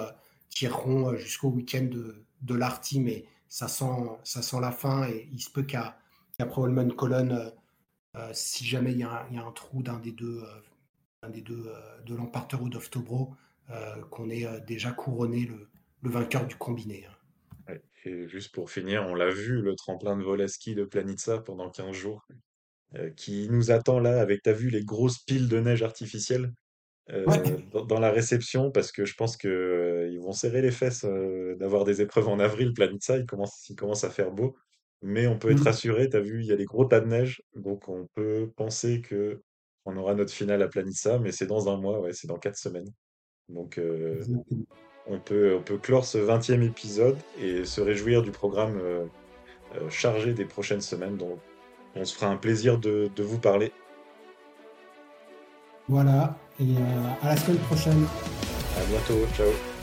Speaker 3: tireront jusqu'au week-end de, de l'Arty, mais ça sent, ça sent la fin et il se peut qu'après qu Holman Colon, euh, si jamais il y, a un, il y, a un trou d'un des deux, euh, un des deux euh, de l'Emparteur ou d'Oftobro, qu'on ait déjà couronné le, le, vainqueur du combiné.
Speaker 4: Hein. Et juste pour finir, on l'a vu, le tremplin de vol à ski de Planitza pendant 15 jours, qui nous attend là avec, t'as vu, les grosses piles de neige artificielle euh,
Speaker 3: Ouais.
Speaker 4: dans, dans la réception parce que je pense que euh, ils vont serrer les fesses euh, d'avoir des épreuves en avril. Planitza, il commence, il commence à faire beau, mais on peut être
Speaker 3: Mm.
Speaker 4: rassuré. T'as vu, il y a les gros tas de neige, donc on peut penser que on aura notre finale à Planitza, mais c'est dans un mois, ouais, c'est dans quatre semaines. Donc euh, on peut, on peut clore ce 20e épisode et se réjouir du programme euh, euh, chargé des prochaines semaines. Donc on se fera un plaisir de, de vous parler.
Speaker 3: Voilà, et à la semaine prochaine.
Speaker 4: À bientôt, ciao.